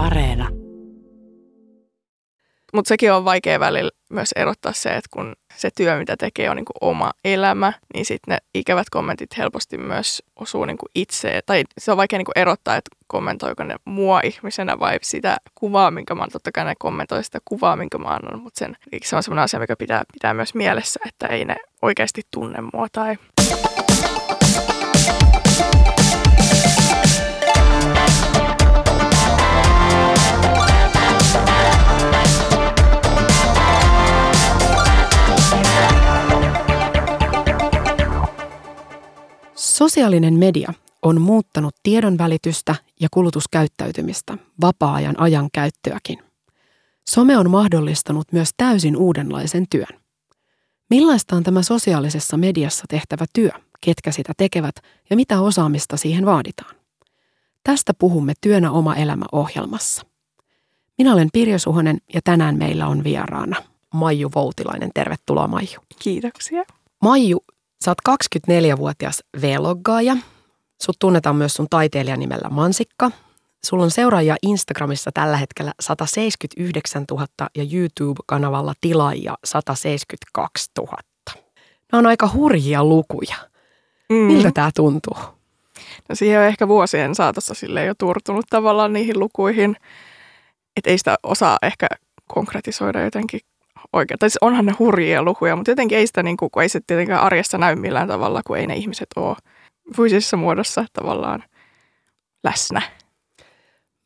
Areena. Mutta sekin on vaikea välillä myös erottaa se, että kun se työ, mitä tekee, on niinku oma elämä, niin sitten ne ikävät kommentit helposti myös osuu niinku itse. Tai se on vaikea niinku erottaa, että kommentoiko ne mua ihmisenä vai sitä kuvaa, minkä mä oon. Totta kai ne kommentoi sitä kuvaa, minkä mä annan, mutta sen, se on sellainen asia, mikä pitää, pitää myös mielessä, että ei ne oikeasti tunne mua tai Sosiaalinen media on muuttanut tiedonvälitystä ja kulutuskäyttäytymistä, vapaa-ajan ajan käyttöäkin. Some on mahdollistanut myös täysin uudenlaisen työn. Millaista on tämä sosiaalisessa mediassa tehtävä työ, ketkä sitä tekevät ja mitä osaamista siihen vaaditaan? Tästä puhumme Työnä oma elämä ohjelmassa. Minä olen Pirjo Suhonen ja tänään meillä on vieraana Maiju Voutilainen. Tervetuloa Maiju. kiitoksia. Maiju, sä oot 24-vuotias vloggaaja. Sut tunnetaan myös sun taiteilijanimellä Mansikka. Sulla on seuraajia Instagramissa tällä hetkellä 179 000 ja YouTube-kanavalla tilaajia 172 000. Nämä on aika hurjia lukuja. Mm. Miltä tämä tuntuu? No siihen on ehkä vuosien saatossa sille jo turtunut tavallaan niihin lukuihin, että ei sitä osaa ehkä konkretisoida jotenkin oikein. Tai siis onhan ne hurjia lukuja, mutta jotenkin ei sitä, niin kuin, kun ei se tietenkään arjessa näy millään tavalla, kun ei ne ihmiset ole fyysisessä muodossa tavallaan läsnä.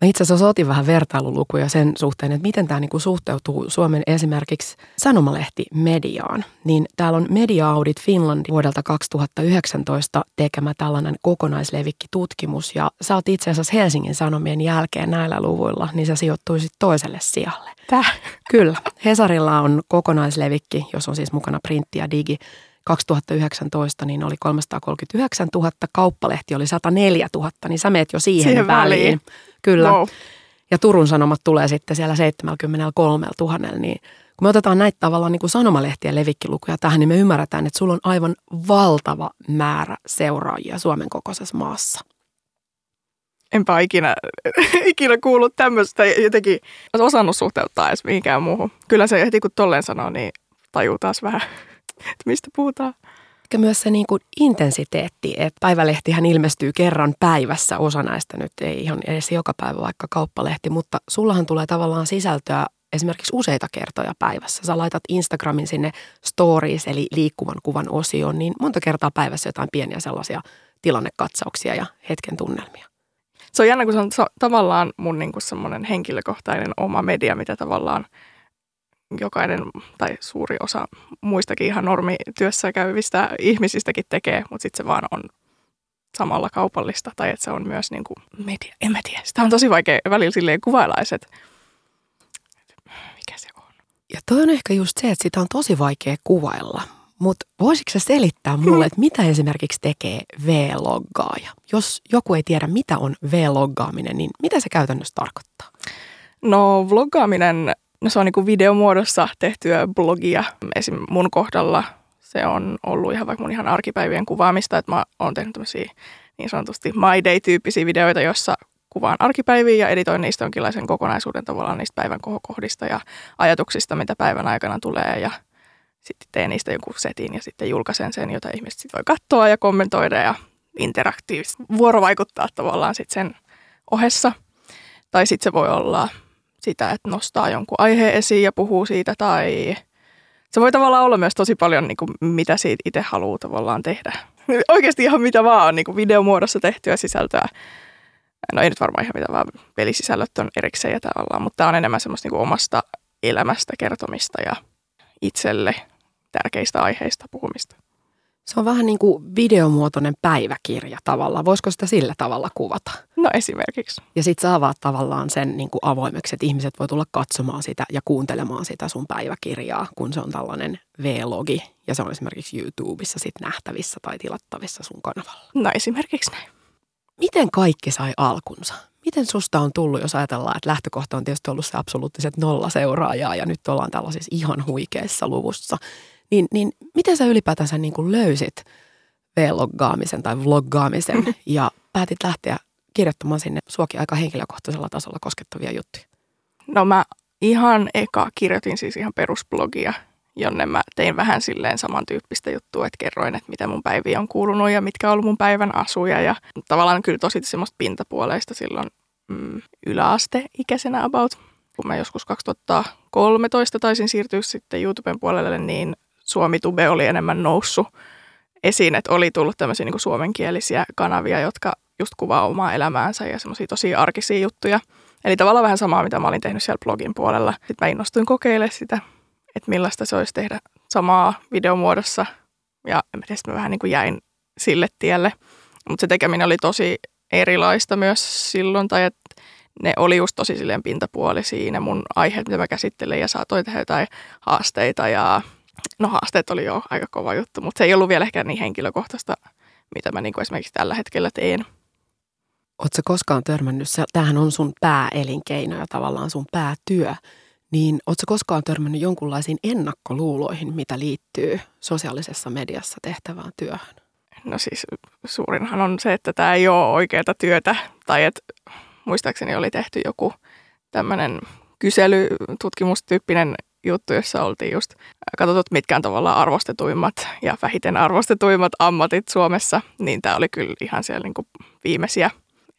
Mä itse asiassa otin vähän vertailulukuja sen suhteen, että miten tämä niinku suhteutuu Suomen esimerkiksi sanomalehti mediaan. Niin täällä on Media Audit Finland vuodelta 2019 tekemä tällainen kokonaislevikki tutkimus. Ja sä oot itse asiassa Helsingin Sanomien jälkeen näillä luvuilla, niin sä sijoittuisit toiselle sijalle. Tää. Kyllä. Hesarilla on kokonaislevikki, jos on siis mukana printti ja digi. 2019 niin oli 339 000, kauppalehti oli 104 000, niin sä meet jo siihen, Siihen väliin. väliin. Kyllä. Wow. Ja Turun Sanomat tulee sitten siellä 73 000, niin kun me otetaan näitä tavallaan niin kuin sanomalehtien levikkilukuja tähän, niin me ymmärretään, että sulla on aivan valtava määrä seuraajia Suomen kokoisessa maassa. Enpä ikinä, ikinä kuullut tämmöistä jotenkin osannut suhteuttaa edes mihinkään muuhun. Kyllä se heti kun tolleen sanoo, niin tajuu taas vähän, mistä puhutaan. Ehkä myös se niin kuin intensiteetti, että päivälehtihän ilmestyy kerran päivässä, osa näistä nyt ei ihan edes joka päivä vaikka kauppalehti, mutta sullahan tulee tavallaan sisältöä esimerkiksi useita kertoja päivässä. Sä laitat Instagramin sinne stories, eli liikkuvan kuvan osioon, niin monta kertaa päivässä jotain pieniä sellaisia tilannekatsauksia ja hetken tunnelmia. Se on jännä, kun se on so- tavallaan mun niin kuin semmoinen henkilökohtainen oma media, mitä tavallaan jokainen tai suuri osa muistakin ihan normityössä käyvistä ihmisistäkin tekee, mutta sitten se vaan on samalla kaupallista tai että se on myös niin kuin media. En mä tiedä. Sitä on tosi vaikea välillä silleen että mikä se on. Ja toi on ehkä just se, että sitä on tosi vaikea kuvailla. Mutta voisitko sä selittää mulle, että mitä esimerkiksi tekee V-loggaaja? Jos joku ei tiedä, mitä on V-loggaaminen, niin mitä se käytännössä tarkoittaa? No vloggaaminen, no se on niin videomuodossa tehtyä blogia. Esim. mun kohdalla se on ollut ihan vaikka mun ihan arkipäivien kuvaamista, että mä oon tehnyt tämmöisiä niin sanotusti My Day-tyyppisiä videoita, jossa kuvaan arkipäiviä ja editoin niistä jonkinlaisen kokonaisuuden tavallaan niistä päivän kohokohdista ja ajatuksista, mitä päivän aikana tulee ja sitten teen niistä jonkun setin ja sitten julkaisen sen, jota ihmiset sitten voi katsoa ja kommentoida ja interaktiivisesti vuorovaikuttaa tavallaan sitten sen ohessa. Tai sitten se voi olla sitä, että nostaa jonkun aiheen esiin ja puhuu siitä tai se voi tavallaan olla myös tosi paljon, niin kuin, mitä siitä itse haluaa tavallaan tehdä. Oikeasti ihan mitä vaan, niin kuin videomuodossa tehtyä sisältöä. No ei nyt varmaan ihan mitä vaan, pelisisällöt on erikseen ja tavallaan, mutta tämä on enemmän semmoista niin kuin omasta elämästä kertomista ja itselle tärkeistä aiheista puhumista. Se on vähän niin kuin videomuotoinen päiväkirja tavallaan. Voisiko sitä sillä tavalla kuvata? No esimerkiksi. Ja sit sä avaat tavallaan sen niin kuin avoimeksi, että ihmiset voi tulla katsomaan sitä ja kuuntelemaan sitä sun päiväkirjaa, kun se on tällainen V-logi. Ja se on esimerkiksi YouTubessa sit nähtävissä tai tilattavissa sun kanavalla. No esimerkiksi näin. Miten kaikki sai alkunsa? Miten susta on tullut, jos ajatellaan, että lähtökohta on tietysti ollut se absoluuttiset nolla seuraajaa ja nyt ollaan tällaisissa ihan huikeissa luvussa. Niin, niin miten sä ylipäätänsä niin kuin löysit vloggaamisen tai vloggaamisen ja päätit lähteä kirjoittamaan sinne suokin aika henkilökohtaisella tasolla koskettavia juttuja? No mä ihan eka kirjoitin siis ihan perusblogia, jonne mä tein vähän silleen samantyyppistä juttua, että kerroin, että mitä mun päiviä on kuulunut ja mitkä on ollut mun päivän asuja. Ja tavallaan kyllä tosi semmoista pintapuoleista silloin mm, yläasteikäisenä about. Kun mä joskus 2013 taisin siirtyä sitten YouTuben puolelle, niin Suomi Tube oli enemmän noussut esiin, että oli tullut tämmöisiä niin suomenkielisiä kanavia, jotka just kuvaa omaa elämäänsä ja semmoisia tosi arkisia juttuja. Eli tavallaan vähän samaa, mitä mä olin tehnyt siellä blogin puolella. Sitten mä innostuin kokeilemaan sitä, että millaista se olisi tehdä samaa videomuodossa. Ja en tiedä, mä vähän niin kuin jäin sille tielle. Mutta se tekeminen oli tosi erilaista myös silloin, tai että ne oli just tosi silleen pintapuolisia ne mun aiheet, mitä mä käsittelen ja saatoin tehdä jotain haasteita ja no haasteet oli jo aika kova juttu, mutta se ei ollut vielä ehkä niin henkilökohtaista, mitä mä niin kuin esimerkiksi tällä hetkellä teen. Oletko koskaan törmännyt, tämähän on sun pääelinkeino ja tavallaan sun päätyö, niin oletko koskaan törmännyt jonkunlaisiin ennakkoluuloihin, mitä liittyy sosiaalisessa mediassa tehtävään työhön? No siis suurinhan on se, että tämä ei ole oikeaa työtä, tai että muistaakseni oli tehty joku tämmöinen kyselytutkimustyyppinen juttu, jossa oltiin just katsottu, mitkä on tavallaan arvostetuimmat ja vähiten arvostetuimmat ammatit Suomessa, niin tämä oli kyllä ihan siellä niin kuin viimeisiä.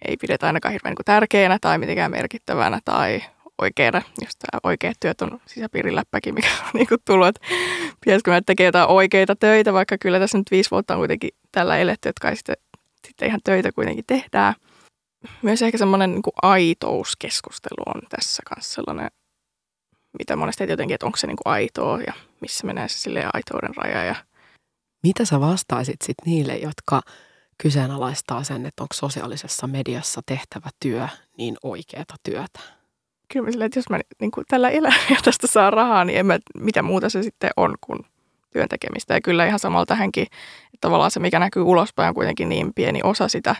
Ei pidetä ainakaan hirveän niin kuin tärkeänä tai mitenkään merkittävänä tai oikeana, just tämä oikeat työt on sisäpiiriläppäkin, mikä on niin kuin tullut, että pitäisikö mä tekee jotain oikeita töitä, vaikka kyllä tässä nyt viisi vuotta on kuitenkin tällä eletty, että kai sitten, sitten ihan töitä kuitenkin tehdään. Myös ehkä semmoinen niin aitouskeskustelu on tässä kanssa sellainen mitä monesti jotenkin, että onko se niin kuin aitoa ja missä menee se silleen aitouden raja. Ja... Mitä sä vastaisit sit niille, jotka kyseenalaistaa sen, että onko sosiaalisessa mediassa tehtävä työ niin oikeata työtä? Kyllä silleen, että jos mä niin kuin tällä elän ja tästä saa rahaa, niin en mä, mitä muuta se sitten on kuin työn tekemistä. Ja kyllä ihan samalla tähänkin, että tavallaan se, mikä näkyy ulospäin, on kuitenkin niin pieni osa sitä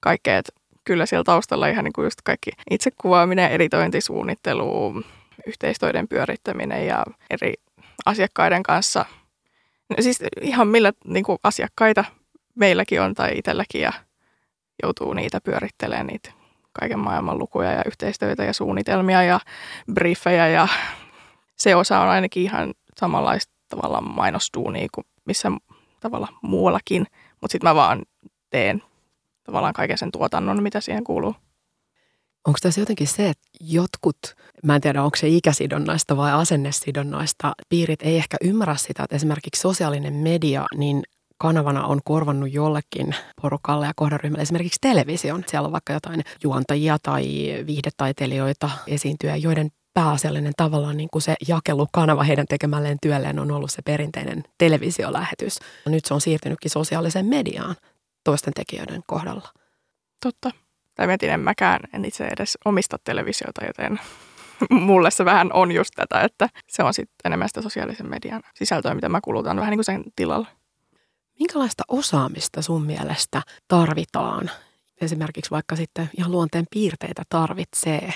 kaikkea, että kyllä siellä taustalla ihan niin kuin just kaikki itsekuvaaminen, editointisuunnittelu, yhteistöiden pyörittäminen ja eri asiakkaiden kanssa. No siis ihan millä niin kuin asiakkaita meilläkin on tai itselläkin ja joutuu niitä pyörittelemään niitä kaiken maailman lukuja ja yhteistöitä ja suunnitelmia ja briefejä ja se osa on ainakin ihan samanlaista tavallaan mainostuunia kuin missä tavalla muuallakin, mutta sitten mä vaan teen tavallaan kaiken sen tuotannon, mitä siihen kuuluu. Onko tässä jotenkin se, että jotkut, mä en tiedä onko se ikäsidonnaista vai asennesidonnaista, piirit ei ehkä ymmärrä sitä, että esimerkiksi sosiaalinen media, niin kanavana on korvannut jollekin porukalle ja kohderyhmälle esimerkiksi television. Siellä on vaikka jotain juontajia tai viihdetaiteilijoita esiintyjä, joiden pääasiallinen tavallaan niin kuin se jakelukanava heidän tekemälleen työlleen on ollut se perinteinen televisiolähetys. Nyt se on siirtynytkin sosiaaliseen mediaan toisten tekijöiden kohdalla. Totta. Tai mietin, en mäkään, en itse edes omista televisiota, joten mulle se vähän on just tätä, että se on sitten enemmän sitä sosiaalisen median sisältöä, mitä mä kulutan vähän niin kuin sen tilalla. Minkälaista osaamista sun mielestä tarvitaan? Esimerkiksi vaikka sitten ihan luonteen piirteitä tarvitsee,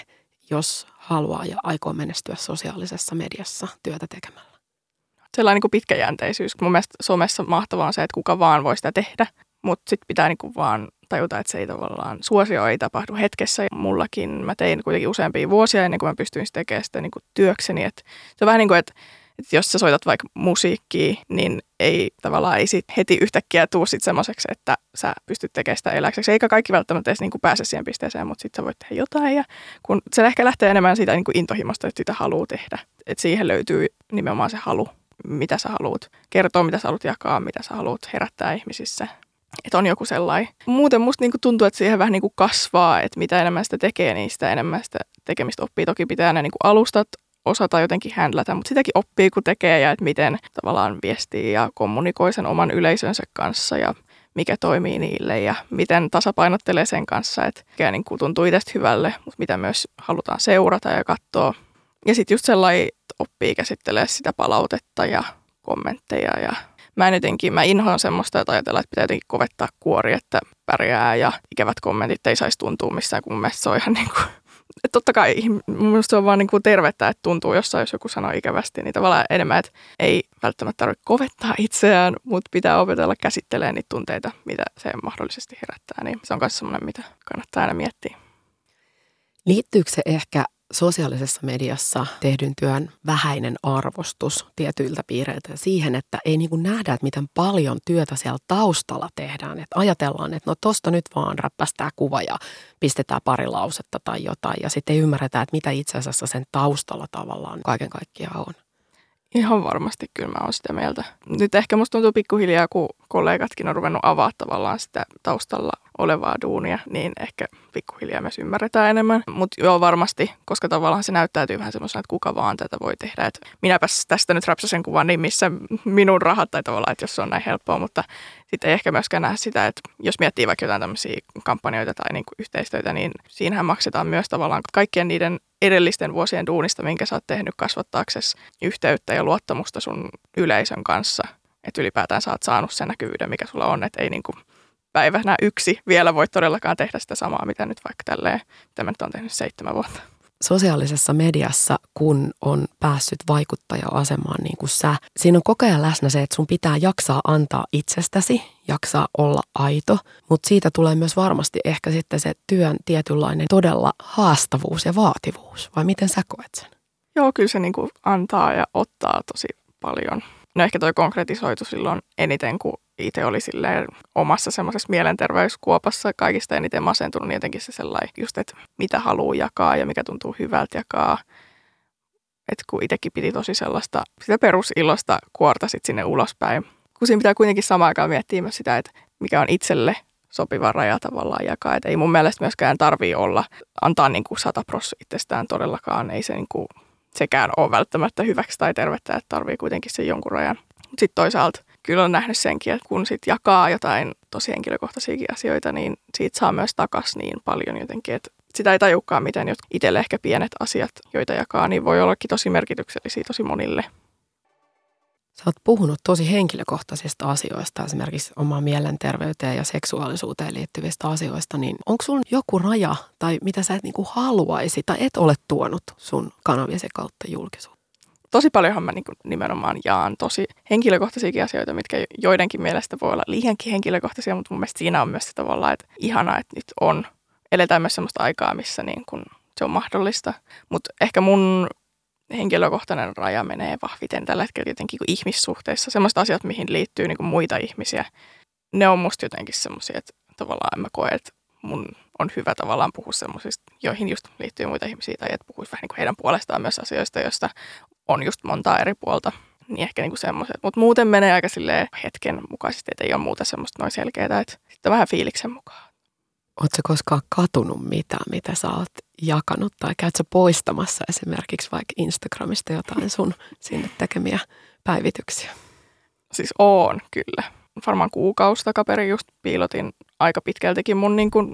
jos haluaa ja aikoo menestyä sosiaalisessa mediassa työtä tekemällä. Sellainen niin kuin pitkäjänteisyys. Mun mielestä somessa mahtavaa on se, että kuka vaan voi sitä tehdä, mutta sitten pitää niin kuin vaan tajuta, että se ei tavallaan, suosio ei tapahdu hetkessä. Mullakin mä tein kuitenkin useampia vuosia ennen kuin mä pystyin tekemään sitä niin kuin työkseni. Et se on vähän niin kuin, että että jos sä soitat vaikka musiikkia, niin ei tavallaan ei sit heti yhtäkkiä tuu sit semmoiseksi, että sä pystyt tekemään sitä eläkseksi. Eikä kaikki välttämättä edes niin kuin pääse siihen pisteeseen, mutta sitten sä voit tehdä jotain. Ja kun se ehkä lähtee enemmän siitä niin kuin intohimosta, että sitä haluaa tehdä. Että siihen löytyy nimenomaan se halu, mitä sä haluat kertoa, mitä sä haluat jakaa, mitä sä haluat herättää ihmisissä että on joku sellainen. Muuten musta niinku tuntuu, että siihen vähän niinku kasvaa, että mitä enemmän sitä tekee, niin sitä enemmän sitä tekemistä oppii. Toki pitää ne niinku alustat osata jotenkin händlätä, mutta sitäkin oppii, kun tekee ja että miten tavallaan viestii ja kommunikoi sen oman yleisönsä kanssa ja mikä toimii niille ja miten tasapainottelee sen kanssa, että mikä niin kuin tuntuu itsestä hyvälle, mutta mitä myös halutaan seurata ja katsoa. Ja sitten just sellainen, oppii käsittelee sitä palautetta ja kommentteja ja mä en jotenkin, mä inhoan semmoista, että ajatellaan, että pitää jotenkin kovettaa kuori, että pärjää ja ikävät kommentit ei saisi tuntua missään, kun mun mielestä se on ihan niin kuin että totta kai minusta se on vaan niin kuin tervettä, että tuntuu jossain, jos joku sanoo ikävästi, niin tavallaan enemmän, että ei välttämättä tarvitse kovettaa itseään, mutta pitää opetella käsittelemään niitä tunteita, mitä se mahdollisesti herättää. Niin se on myös sellainen, mitä kannattaa aina miettiä. Liittyykö se ehkä sosiaalisessa mediassa tehdyn työn vähäinen arvostus tietyiltä piireiltä siihen, että ei niin kuin nähdä, että miten paljon työtä siellä taustalla tehdään. Että ajatellaan, että no tosta nyt vaan räppästää kuva ja pistetään pari lausetta tai jotain ja sitten ei ymmärretä, että mitä itse asiassa sen taustalla tavallaan kaiken kaikkiaan on. Ihan varmasti kyllä mä oon sitä mieltä. Nyt ehkä musta tuntuu pikkuhiljaa, kun kollegatkin on ruvennut avaa tavallaan sitä taustalla olevaa duunia, niin ehkä pikkuhiljaa myös ymmärretään enemmän. Mutta joo, varmasti, koska tavallaan se näyttäytyy vähän semmoisena, että kuka vaan tätä voi tehdä. Et minäpäs tästä nyt rapsasen kuvan, niin missä minun rahat tai tavallaan, että jos se on näin helppoa, mutta sitten ei ehkä myöskään nähdä sitä, että jos miettii vaikka jotain tämmöisiä kampanjoita tai niinku yhteistyötä, niin siinähän maksetaan myös tavallaan kaikkien niiden edellisten vuosien duunista, minkä sä oot tehnyt kasvattaaksesi yhteyttä ja luottamusta sun yleisön kanssa. Että ylipäätään sä oot saanut sen näkyvyyden, mikä sulla on, että ei niinku päivänä yksi vielä voi todellakaan tehdä sitä samaa, mitä nyt vaikka tälleen, mitä mä nyt on tehnyt seitsemän vuotta. Sosiaalisessa mediassa, kun on päässyt vaikuttaja-asemaan niin kuin sä, siinä on koko ajan läsnä se, että sun pitää jaksaa antaa itsestäsi, jaksaa olla aito, mutta siitä tulee myös varmasti ehkä sitten se työn tietynlainen todella haastavuus ja vaativuus, vai miten sä koet sen? Joo, kyllä se niin kuin antaa ja ottaa tosi paljon. No ehkä toi konkretisoitu silloin eniten, kun itse oli silleen omassa semmoisessa mielenterveyskuopassa kaikista eniten masentunut, niin jotenkin se sellainen just, että mitä haluaa jakaa ja mikä tuntuu hyvältä jakaa. Että kun itsekin piti tosi sellaista, sitä perusilosta kuorta sit sinne ulospäin. Kun siinä pitää kuitenkin samaan aikaan miettiä myös sitä, että mikä on itselle sopiva raja tavallaan jakaa. Että ei mun mielestä myöskään tarvii olla, antaa niin kuin sata itsestään todellakaan. Ei se niin kuin sekään ole välttämättä hyväksi tai tervettä, että tarvii kuitenkin sen jonkun rajan. Sitten toisaalta kyllä on nähnyt senkin, että kun sit jakaa jotain tosi henkilökohtaisiakin asioita, niin siitä saa myös takas niin paljon jotenkin, että sitä ei tajukaan, miten itselle ehkä pienet asiat, joita jakaa, niin voi ollakin tosi merkityksellisiä tosi monille. Sä oot puhunut tosi henkilökohtaisista asioista, esimerkiksi omaan mielenterveyteen ja seksuaalisuuteen liittyvistä asioista, niin onko sun joku raja tai mitä sä et niinku haluaisi tai et ole tuonut sun kanaviesi kautta julkisuuteen? Tosi paljonhan mä niinku nimenomaan jaan tosi henkilökohtaisia asioita, mitkä joidenkin mielestä voi olla liiankin henkilökohtaisia, mutta mun mielestä siinä on myös se tavallaan, että ihanaa, että nyt on. Eletään myös sellaista aikaa, missä niin kun se on mahdollista. Mutta ehkä mun henkilökohtainen raja menee vahviten tällä hetkellä jotenkin kuin ihmissuhteissa. Sellaiset asiat, mihin liittyy niin kuin muita ihmisiä, ne on musta jotenkin semmoisia, että tavallaan en mä koe, että mun on hyvä tavallaan puhua semmoisista, joihin just liittyy muita ihmisiä, tai että puhuisi vähän niin kuin heidän puolestaan myös asioista, joista on just montaa eri puolta. Niin ehkä niin semmoiset. Mutta muuten menee aika hetken mukaisesti, että ei ole muuta semmoista noin selkeää, että sitten vähän fiiliksen mukaan. Oletko koskaan katunut mitään, mitä sä oot jakanut tai käyt sä poistamassa esimerkiksi vaikka Instagramista jotain sun sinne tekemiä päivityksiä? Siis on kyllä. Varmaan kuukausi takaperin just piilotin aika pitkältikin mun niin kuin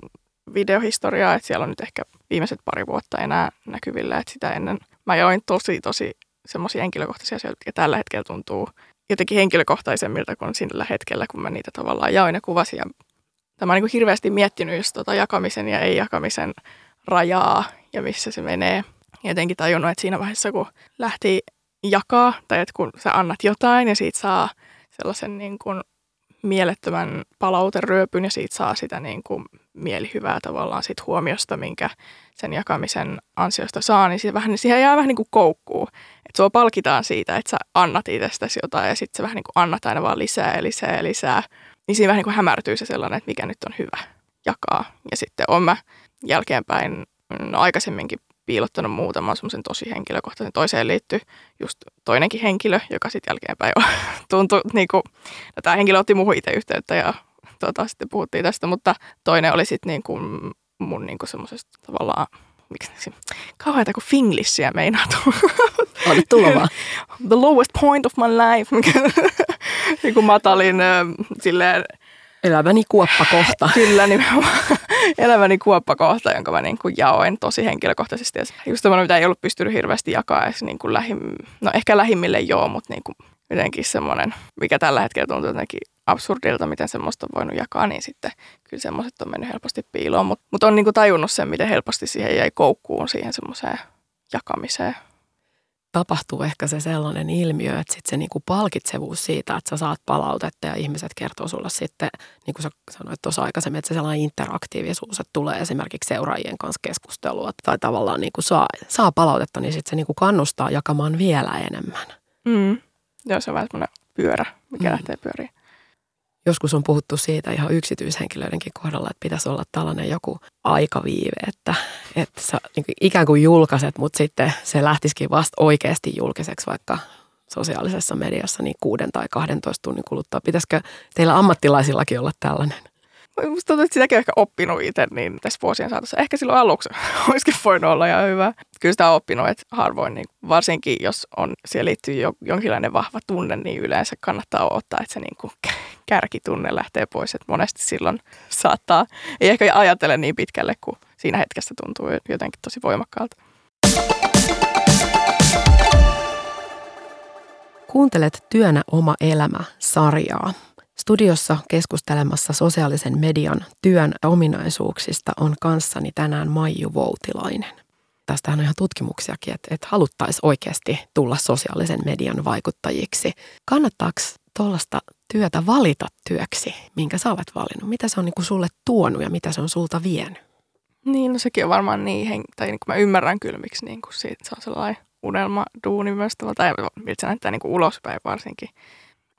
videohistoriaa, että siellä on nyt ehkä viimeiset pari vuotta enää näkyvillä, että sitä ennen mä join tosi tosi semmoisia henkilökohtaisia asioita, ja tällä hetkellä tuntuu jotenkin henkilökohtaisemmilta kuin sillä hetkellä, kun mä niitä tavallaan jaoin ja kuvasin. Ja Tämä on niin hirveästi miettinyt just tota jakamisen ja ei-jakamisen rajaa ja missä se menee. Jotenkin tajunnut, että siinä vaiheessa kun lähti jakaa, tai että kun sä annat jotain ja siitä saa sellaisen niin kuin mielettömän palauteryöpyn ja siitä saa sitä niin kuin mielihyvää tavallaan siitä huomiosta, minkä sen jakamisen ansiosta saa, niin, vähän, niin siihen jää vähän niin kuin koukkuu. Että sua palkitaan siitä, että sä annat itsestäsi jotain ja sitten sä vähän niin kuin annat aina vaan lisää ja lisää ja lisää niin siinä vähän niin kuin hämärtyy se sellainen, että mikä nyt on hyvä jakaa. Ja sitten olen mä jälkeenpäin no aikaisemminkin piilottanut muutaman semmoisen tosi henkilökohtaisen. Toiseen liittyy just toinenkin henkilö, joka sitten jälkeenpäin jo tuntui, niin kuin, no tämä henkilö otti muuhun itse yhteyttä ja tota, sitten puhuttiin tästä, mutta toinen oli sitten niin kuin mun niin kuin semmoisesta tavallaan miksi se, kauheata kuin finglissiä meinaa Oli tuleva. The lowest point of my life. niin kuin matalin silleen... Elämäni kuoppakohta. Kyllä, nimenomaan. Elämäni kuoppakohta, jonka mä niin kuin jaoin tosi henkilökohtaisesti. Ja just semmoinen, mitä ei ollut pystynyt hirveästi jakaa edes niin kuin lähim... No ehkä lähimmille joo, mutta niin kuin jotenkin semmoinen, mikä tällä hetkellä tuntuu jotenkin absurdilta, miten semmoista on voinut jakaa, niin sitten kyllä semmoiset on mennyt helposti piiloon. Mutta mut on niinku tajunnut sen, miten helposti siihen jäi koukkuun siihen semmoiseen jakamiseen tapahtuu ehkä se sellainen ilmiö, että sitten se niinku palkitsevuus siitä, että sä saat palautetta ja ihmiset kertoo sulle sitten, niin kuin sä sanoit tuossa aikaisemmin, että se sellainen interaktiivisuus, että tulee esimerkiksi seuraajien kanssa keskustelua tai tavallaan niinku saa, saa palautetta, niin sitten se niinku kannustaa jakamaan vielä enemmän. Mm. Joo, se on vähän semmoinen pyörä, mikä mm. lähtee pyöriin joskus on puhuttu siitä ihan yksityishenkilöidenkin kohdalla, että pitäisi olla tällainen joku aikaviive, että, että sä niin kuin ikään kuin julkaiset, mutta sitten se lähtisikin vasta oikeasti julkiseksi vaikka sosiaalisessa mediassa niin kuuden tai 12 tunnin kuluttua. Pitäisikö teillä ammattilaisillakin olla tällainen? Musta tuntuu, että sitäkin on ehkä oppinut itse niin tässä vuosien saatossa. Ehkä silloin aluksi olisikin voinut olla ihan hyvä. Kyllä sitä on oppinut, että harvoin, niin varsinkin jos on, siihen liittyy jo, jonkinlainen vahva tunne, niin yleensä kannattaa ottaa, että se niin kuin kärkitunne lähtee pois. Että monesti silloin saattaa, ei ehkä ajatele niin pitkälle, kuin siinä hetkessä tuntuu jotenkin tosi voimakkaalta. Kuuntelet Työnä oma elämä sarjaa. Studiossa keskustelemassa sosiaalisen median työn ominaisuuksista on kanssani tänään Maiju Voutilainen. Tästähän on ihan tutkimuksiakin, että, että haluttaisiin oikeasti tulla sosiaalisen median vaikuttajiksi. Kannattaako tuollaista työtä valita työksi, minkä sä olet valinnut? Mitä se on niin kuin sulle tuonut ja mitä se on sulta vienyt? Niin, no sekin on varmaan niin, tai niin kuin mä ymmärrän kyllä, miksi niin kuin siitä, se on sellainen unelma duuni myös, tai miltä se näyttää niin kuin ulospäin varsinkin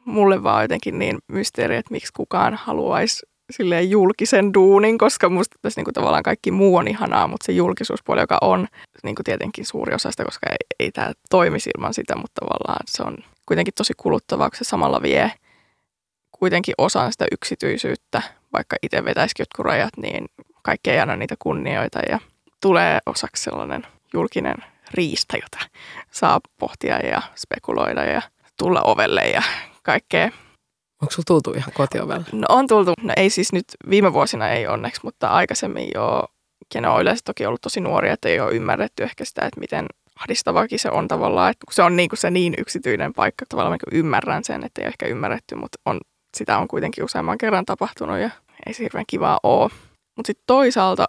mulle vaan jotenkin niin mysteeri, että miksi kukaan haluaisi silleen julkisen duunin, koska musta tässä niinku tavallaan kaikki muu on ihanaa, mutta se julkisuuspuoli, joka on niinku tietenkin suuri osa sitä, koska ei, ei tämä toimi ilman sitä, mutta tavallaan se on kuitenkin tosi kuluttavaa, kun se samalla vie kuitenkin osan sitä yksityisyyttä, vaikka itse vetäisikin jotkut rajat, niin kaikki ei aina niitä kunnioita ja tulee osaksi sellainen julkinen riista, jota saa pohtia ja spekuloida ja tulla ovelle ja kaikkea. Onko sulla tultu ihan kotiovelle? No on tultu. No ei siis nyt viime vuosina ei onneksi, mutta aikaisemmin jo, ja ne on yleensä toki ollut tosi nuoria, että ei ole ymmärretty ehkä sitä, että miten ahdistavakin se on tavallaan, että se on niin kuin se niin yksityinen paikka, tavallaan niin ymmärrän sen, että ei ole ehkä ymmärretty, mutta on, sitä on kuitenkin useamman kerran tapahtunut ja ei se hirveän kivaa ole. Mutta sitten toisaalta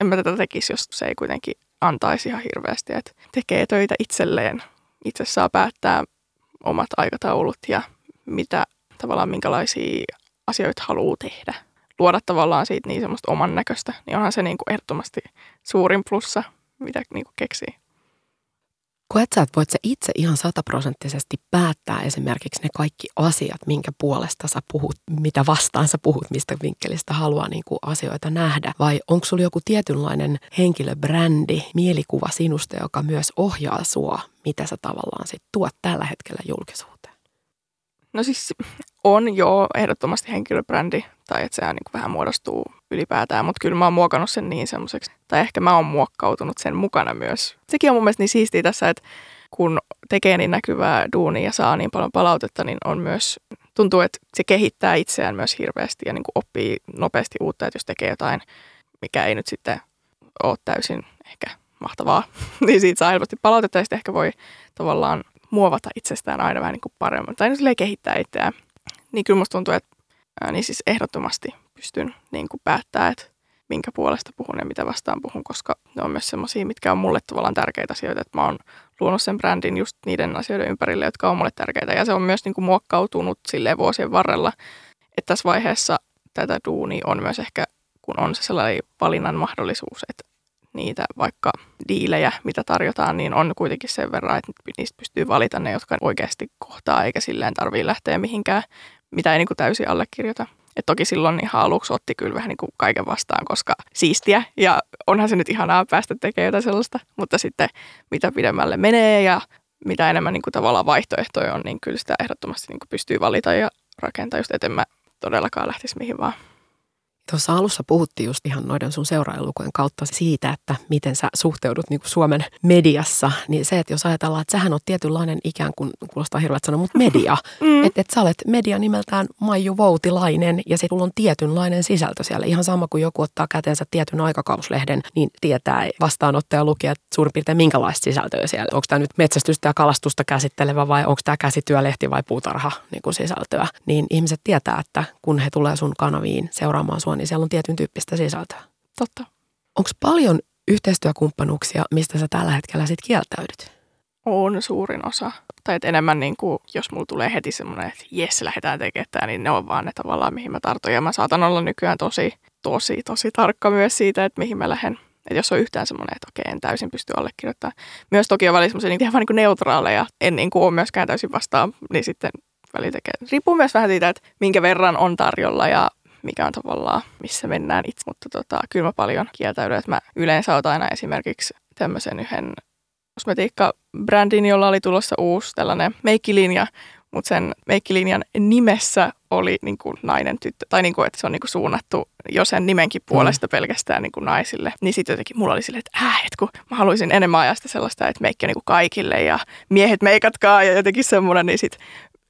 en mä tätä tekisi, jos se ei kuitenkin antaisi ihan hirveästi, että tekee töitä itselleen. Itse saa päättää omat aikataulut ja mitä tavallaan minkälaisia asioita haluaa tehdä. Luoda tavallaan siitä niin semmoista oman näköistä, niin onhan se niin kuin ehdottomasti suurin plussa, mitä niin kuin keksii. Koet sä, että voit sä itse ihan sataprosenttisesti päättää esimerkiksi ne kaikki asiat, minkä puolesta sä puhut, mitä vastaan sä puhut, mistä vinkkelistä haluaa niin kuin asioita nähdä? Vai onko sulla joku tietynlainen henkilöbrändi, mielikuva sinusta, joka myös ohjaa sua, mitä sä tavallaan sit tuot tällä hetkellä julkisuuteen? No siis on jo ehdottomasti henkilöbrändi, tai että sehän niin vähän muodostuu ylipäätään, mutta kyllä mä oon muokannut sen niin semmoiseksi, tai ehkä mä oon muokkautunut sen mukana myös. Sekin on mun mielestä niin siistiä tässä, että kun tekee niin näkyvää duunia ja saa niin paljon palautetta, niin on myös, tuntuu, että se kehittää itseään myös hirveästi ja niin kuin oppii nopeasti uutta, että jos tekee jotain, mikä ei nyt sitten ole täysin ehkä mahtavaa, niin siitä saa helposti palautetta ja sitten ehkä voi tavallaan muovata itsestään aina vähän niin kuin paremmin, tai silleen kehittää itseään. Niin kyllä musta tuntuu, että niin siis ehdottomasti pystyn niin kuin päättää, että minkä puolesta puhun ja mitä vastaan puhun, koska ne on myös semmoisia, mitkä on mulle tavallaan tärkeitä asioita, että mä oon luonut sen brändin just niiden asioiden ympärille, jotka on mulle tärkeitä. Ja se on myös niin kuin muokkautunut silleen vuosien varrella, että tässä vaiheessa tätä duuni on myös ehkä, kun on se sellainen valinnan mahdollisuus, että niitä vaikka diilejä, mitä tarjotaan, niin on kuitenkin sen verran, että niistä pystyy valita ne, jotka oikeasti kohtaa, eikä silleen tarvii lähteä mihinkään, mitä ei niin kuin täysin allekirjoita. Et toki silloin ihan aluksi otti kyllä vähän niin kuin kaiken vastaan, koska siistiä ja onhan se nyt ihanaa päästä tekemään jotain sellaista, mutta sitten mitä pidemmälle menee ja mitä enemmän niin kuin tavallaan vaihtoehtoja on, niin kyllä sitä ehdottomasti niin kuin pystyy valita ja rakentaa just, että en mä todellakaan lähtisi mihin vaan. Tuossa alussa puhuttiin just ihan noiden sun seuraajalukujen kautta siitä, että miten sä suhteudut niin kuin Suomen mediassa. Niin se, että jos ajatellaan, että sähän on tietynlainen ikään kuin, kuulostaa hirveät sanoa, mutta media. Mm. Että et sä olet media nimeltään Maiju Voutilainen ja se sulla on tietynlainen sisältö siellä. Ihan sama kuin joku ottaa käteensä tietyn aikakauslehden, niin tietää vastaanottaja lukija suurin piirtein minkälaista sisältöä siellä. Onko tämä nyt metsästystä ja kalastusta käsittelevä vai onko tämä käsityölehti vai puutarha niin kuin sisältöä. Niin ihmiset tietää, että kun he tulee sun kanaviin seuraamaan sua, niin siellä on tietyn tyyppistä sisältöä. Totta. Onko paljon yhteistyökumppanuuksia, mistä sä tällä hetkellä sitten kieltäydyt? On suurin osa. Tai että enemmän niin kuin, jos mulla tulee heti semmoinen, että jes, lähdetään tekemään niin ne on vaan ne tavallaan, mihin mä tartun. Ja mä saatan olla nykyään tosi, tosi, tosi tarkka myös siitä, että mihin mä lähden. Että jos on yhtään semmoinen, että okei, en täysin pysty allekirjoittamaan. Myös toki on välillä semmoisia niin ihan niin neutraaleja. En niin kuin ole myöskään täysin vastaan, niin sitten välillä tekee. Riippuu myös vähän siitä, että minkä verran on tarjolla ja mikä on tavallaan, missä mennään itse. Mutta tota, kyllä mä paljon kieltäydyn, että mä yleensä otan aina esimerkiksi tämmöisen yhden kosmetiikka-brändin, jolla oli tulossa uusi tällainen meikkilinja, mutta sen meikkilinjan nimessä oli niin kuin nainen tyttö, tai niin kuin, että se on niin kuin suunnattu jo sen nimenkin puolesta mm. pelkästään niin kuin naisille. Niin sitten jotenkin mulla oli silleen, että äh, että kun mä haluaisin enemmän ajasta sellaista, että meikki on niin kuin kaikille ja miehet meikatkaa ja jotenkin semmoinen, niin sitten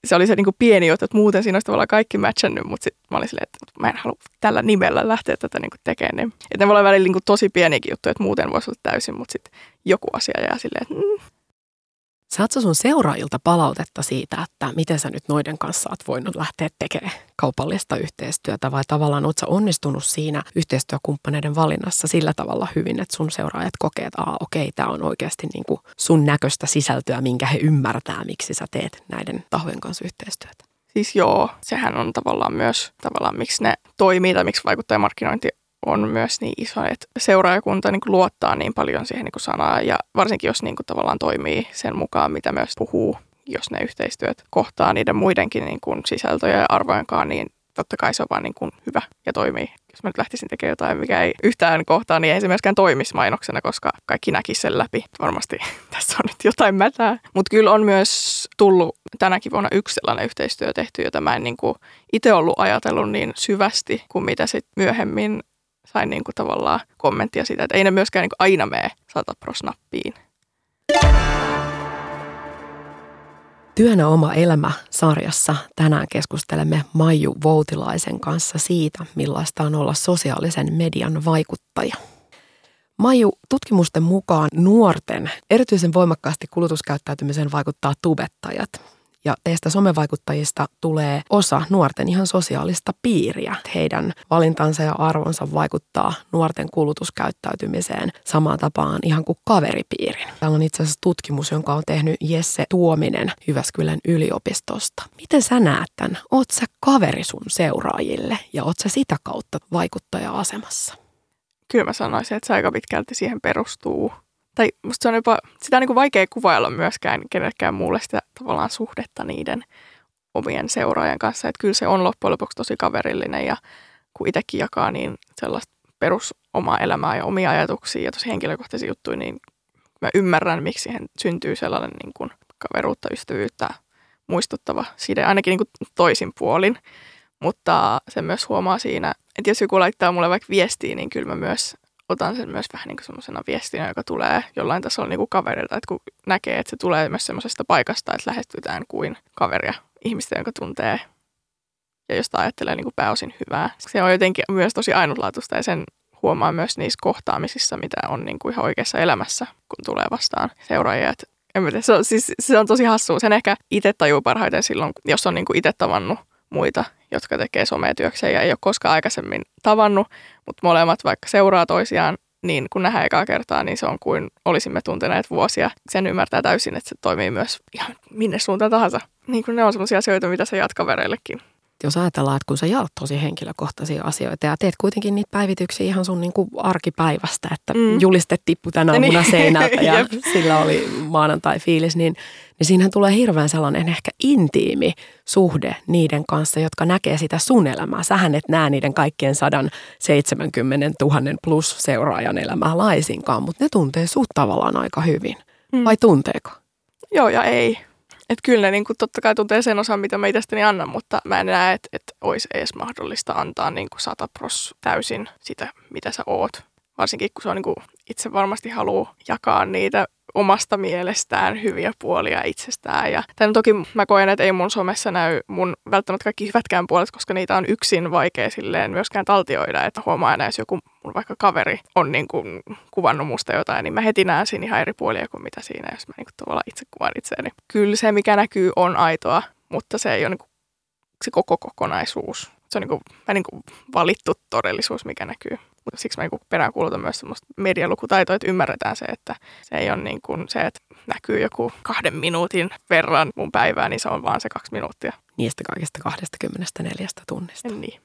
se oli se niin kuin pieni juttu, että muuten siinä olisi tavallaan kaikki matchannut, mutta sitten mä olin silleen, että mä en halua tällä nimellä lähteä tätä niin kuin tekemään. Niin, että ne voi olla välillä niin kuin tosi pieniäkin juttuja, että muuten voisi olla täysin, mutta sitten joku asia jää silleen, että mm, Saatko sun seuraajilta palautetta siitä, että miten sä nyt noiden kanssa oot voinut lähteä tekemään kaupallista yhteistyötä vai tavallaan oot sä onnistunut siinä yhteistyökumppaneiden valinnassa sillä tavalla hyvin, että sun seuraajat kokee, että Aa, okei, tämä on oikeasti niin kuin sun näköistä sisältöä, minkä he ymmärtää, miksi sä teet näiden tahojen kanssa yhteistyötä? Siis joo, sehän on tavallaan myös tavallaan miksi ne toimii tai miksi vaikuttajamarkkinointi on myös niin iso, että seuraajakunta niin luottaa niin paljon siihen niin sanaan ja varsinkin jos niin tavallaan toimii sen mukaan, mitä myös puhuu, jos ne yhteistyöt kohtaa niiden muidenkin niin sisältöjä ja arvojenkaan, niin totta kai se on vaan niin kuin hyvä ja toimii. Jos mä nyt lähtisin tekemään jotain, mikä ei yhtään kohtaa, niin ei se myöskään toimisi mainoksena, koska kaikki näki sen läpi. Varmasti tässä on nyt jotain mätää. Mutta kyllä on myös tullut tänäkin vuonna yksi sellainen yhteistyö tehty, jota mä en niin itse ollut ajatellut niin syvästi kuin mitä sitten myöhemmin sain niin kuin tavallaan kommenttia siitä, että ei ne myöskään niin aina mene sata prosnappiin. Työnä oma elämä sarjassa tänään keskustelemme Maiju Voutilaisen kanssa siitä, millaista on olla sosiaalisen median vaikuttaja. Maiju, tutkimusten mukaan nuorten erityisen voimakkaasti kulutuskäyttäytymiseen vaikuttaa tubettajat. Ja teistä somevaikuttajista tulee osa nuorten ihan sosiaalista piiriä. Heidän valintansa ja arvonsa vaikuttaa nuorten kulutuskäyttäytymiseen samaan tapaan ihan kuin kaveripiirin. Täällä on itse asiassa tutkimus, jonka on tehnyt Jesse Tuominen Jyväskylän yliopistosta. Miten sä näet tämän? Oot sä kaveri sun seuraajille ja oot sä sitä kautta vaikuttaja-asemassa? Kyllä mä sanoisin, että se aika pitkälti siihen perustuu tai musta se on jopa, sitä on niin kuin vaikea kuvailla myöskään kenellekään muulle sitä tavallaan suhdetta niiden omien seuraajan kanssa. Että kyllä se on loppujen lopuksi tosi kaverillinen ja kun itsekin jakaa niin sellaista perus omaa elämää ja omia ajatuksia ja tosi henkilökohtaisia juttuja, niin mä ymmärrän, miksi siihen syntyy sellainen niin kuin kaveruutta, ystävyyttä muistuttava side, ainakin niin kuin toisin puolin. Mutta se myös huomaa siinä, että jos joku laittaa mulle vaikka viestiä, niin kyllä mä myös otan sen myös vähän niin kuin semmoisena viestinä, joka tulee jollain tasolla niin kuin kaverilta, että kun näkee, että se tulee myös semmoisesta paikasta, että lähestytään kuin kaveria ihmistä, jonka tuntee ja josta ajattelee niin kuin pääosin hyvää. Se on jotenkin myös tosi ainutlaatuista ja sen huomaa myös niissä kohtaamisissa, mitä on niin kuin ihan oikeassa elämässä, kun tulee vastaan seuraajia. Se, on, siis, se on tosi hassua. Sen ehkä itse tajuu parhaiten silloin, jos on niin kuin itse tavannut muita, jotka tekee sometyökseen ja ei ole koskaan aikaisemmin tavannut, mutta molemmat vaikka seuraa toisiaan, niin kun nähdään ekaa kertaa, niin se on kuin olisimme tunteneet vuosia. Sen ymmärtää täysin, että se toimii myös ihan minne suuntaan tahansa. Niin kuin ne on sellaisia asioita, mitä sä jaat kavereillekin jos ajatellaan, että kun sä jaat tosi henkilökohtaisia asioita ja teet kuitenkin niitä päivityksiä ihan sun niin kuin arkipäivästä, että mm. juliste tippu tänä aamuna niin. seinältä ja sillä oli maanantai-fiilis, niin, niin siinähän tulee hirveän sellainen ehkä intiimi suhde niiden kanssa, jotka näkee sitä sun elämää. Sähän et näe niiden kaikkien 170 000 plus seuraajan elämää laisinkaan, mutta ne tuntee sut tavallaan aika hyvin. Mm. Vai tunteeko? Joo ja ei Et kyllä ne niin kuin, totta kai tuntee sen osan, mitä mä itsestäni annan, mutta mä en näe, että, että olisi edes mahdollista antaa niin kuin 100 pros täysin sitä, mitä sä oot. Varsinkin kun se on niin kuin, itse varmasti haluaa jakaa niitä omasta mielestään hyviä puolia itsestään. Ja tämän toki mä koen, että ei mun somessa näy mun välttämättä kaikki hyvätkään puolet, koska niitä on yksin vaikea silleen myöskään taltioida, että huomaa aina, jos joku mun vaikka kaveri on niin kuin kuvannut musta jotain, niin mä heti näen siinä ihan eri puolia kuin mitä siinä, jos mä niin kuin tavallaan itse kuvaan itseäni. Kyllä se, mikä näkyy, on aitoa, mutta se ei ole niin kuin se koko kokonaisuus. Se on niin kuin, mä niin kuin valittu todellisuus, mikä näkyy. Mutta siksi mä niin peräänkuulutan myös semmoista medialukutaitoa, että ymmärretään se, että se ei ole niin kuin se, että näkyy joku kahden minuutin verran mun päivää, niin se on vaan se kaksi minuuttia. Niistä kaikista 24 tunnista. Niin.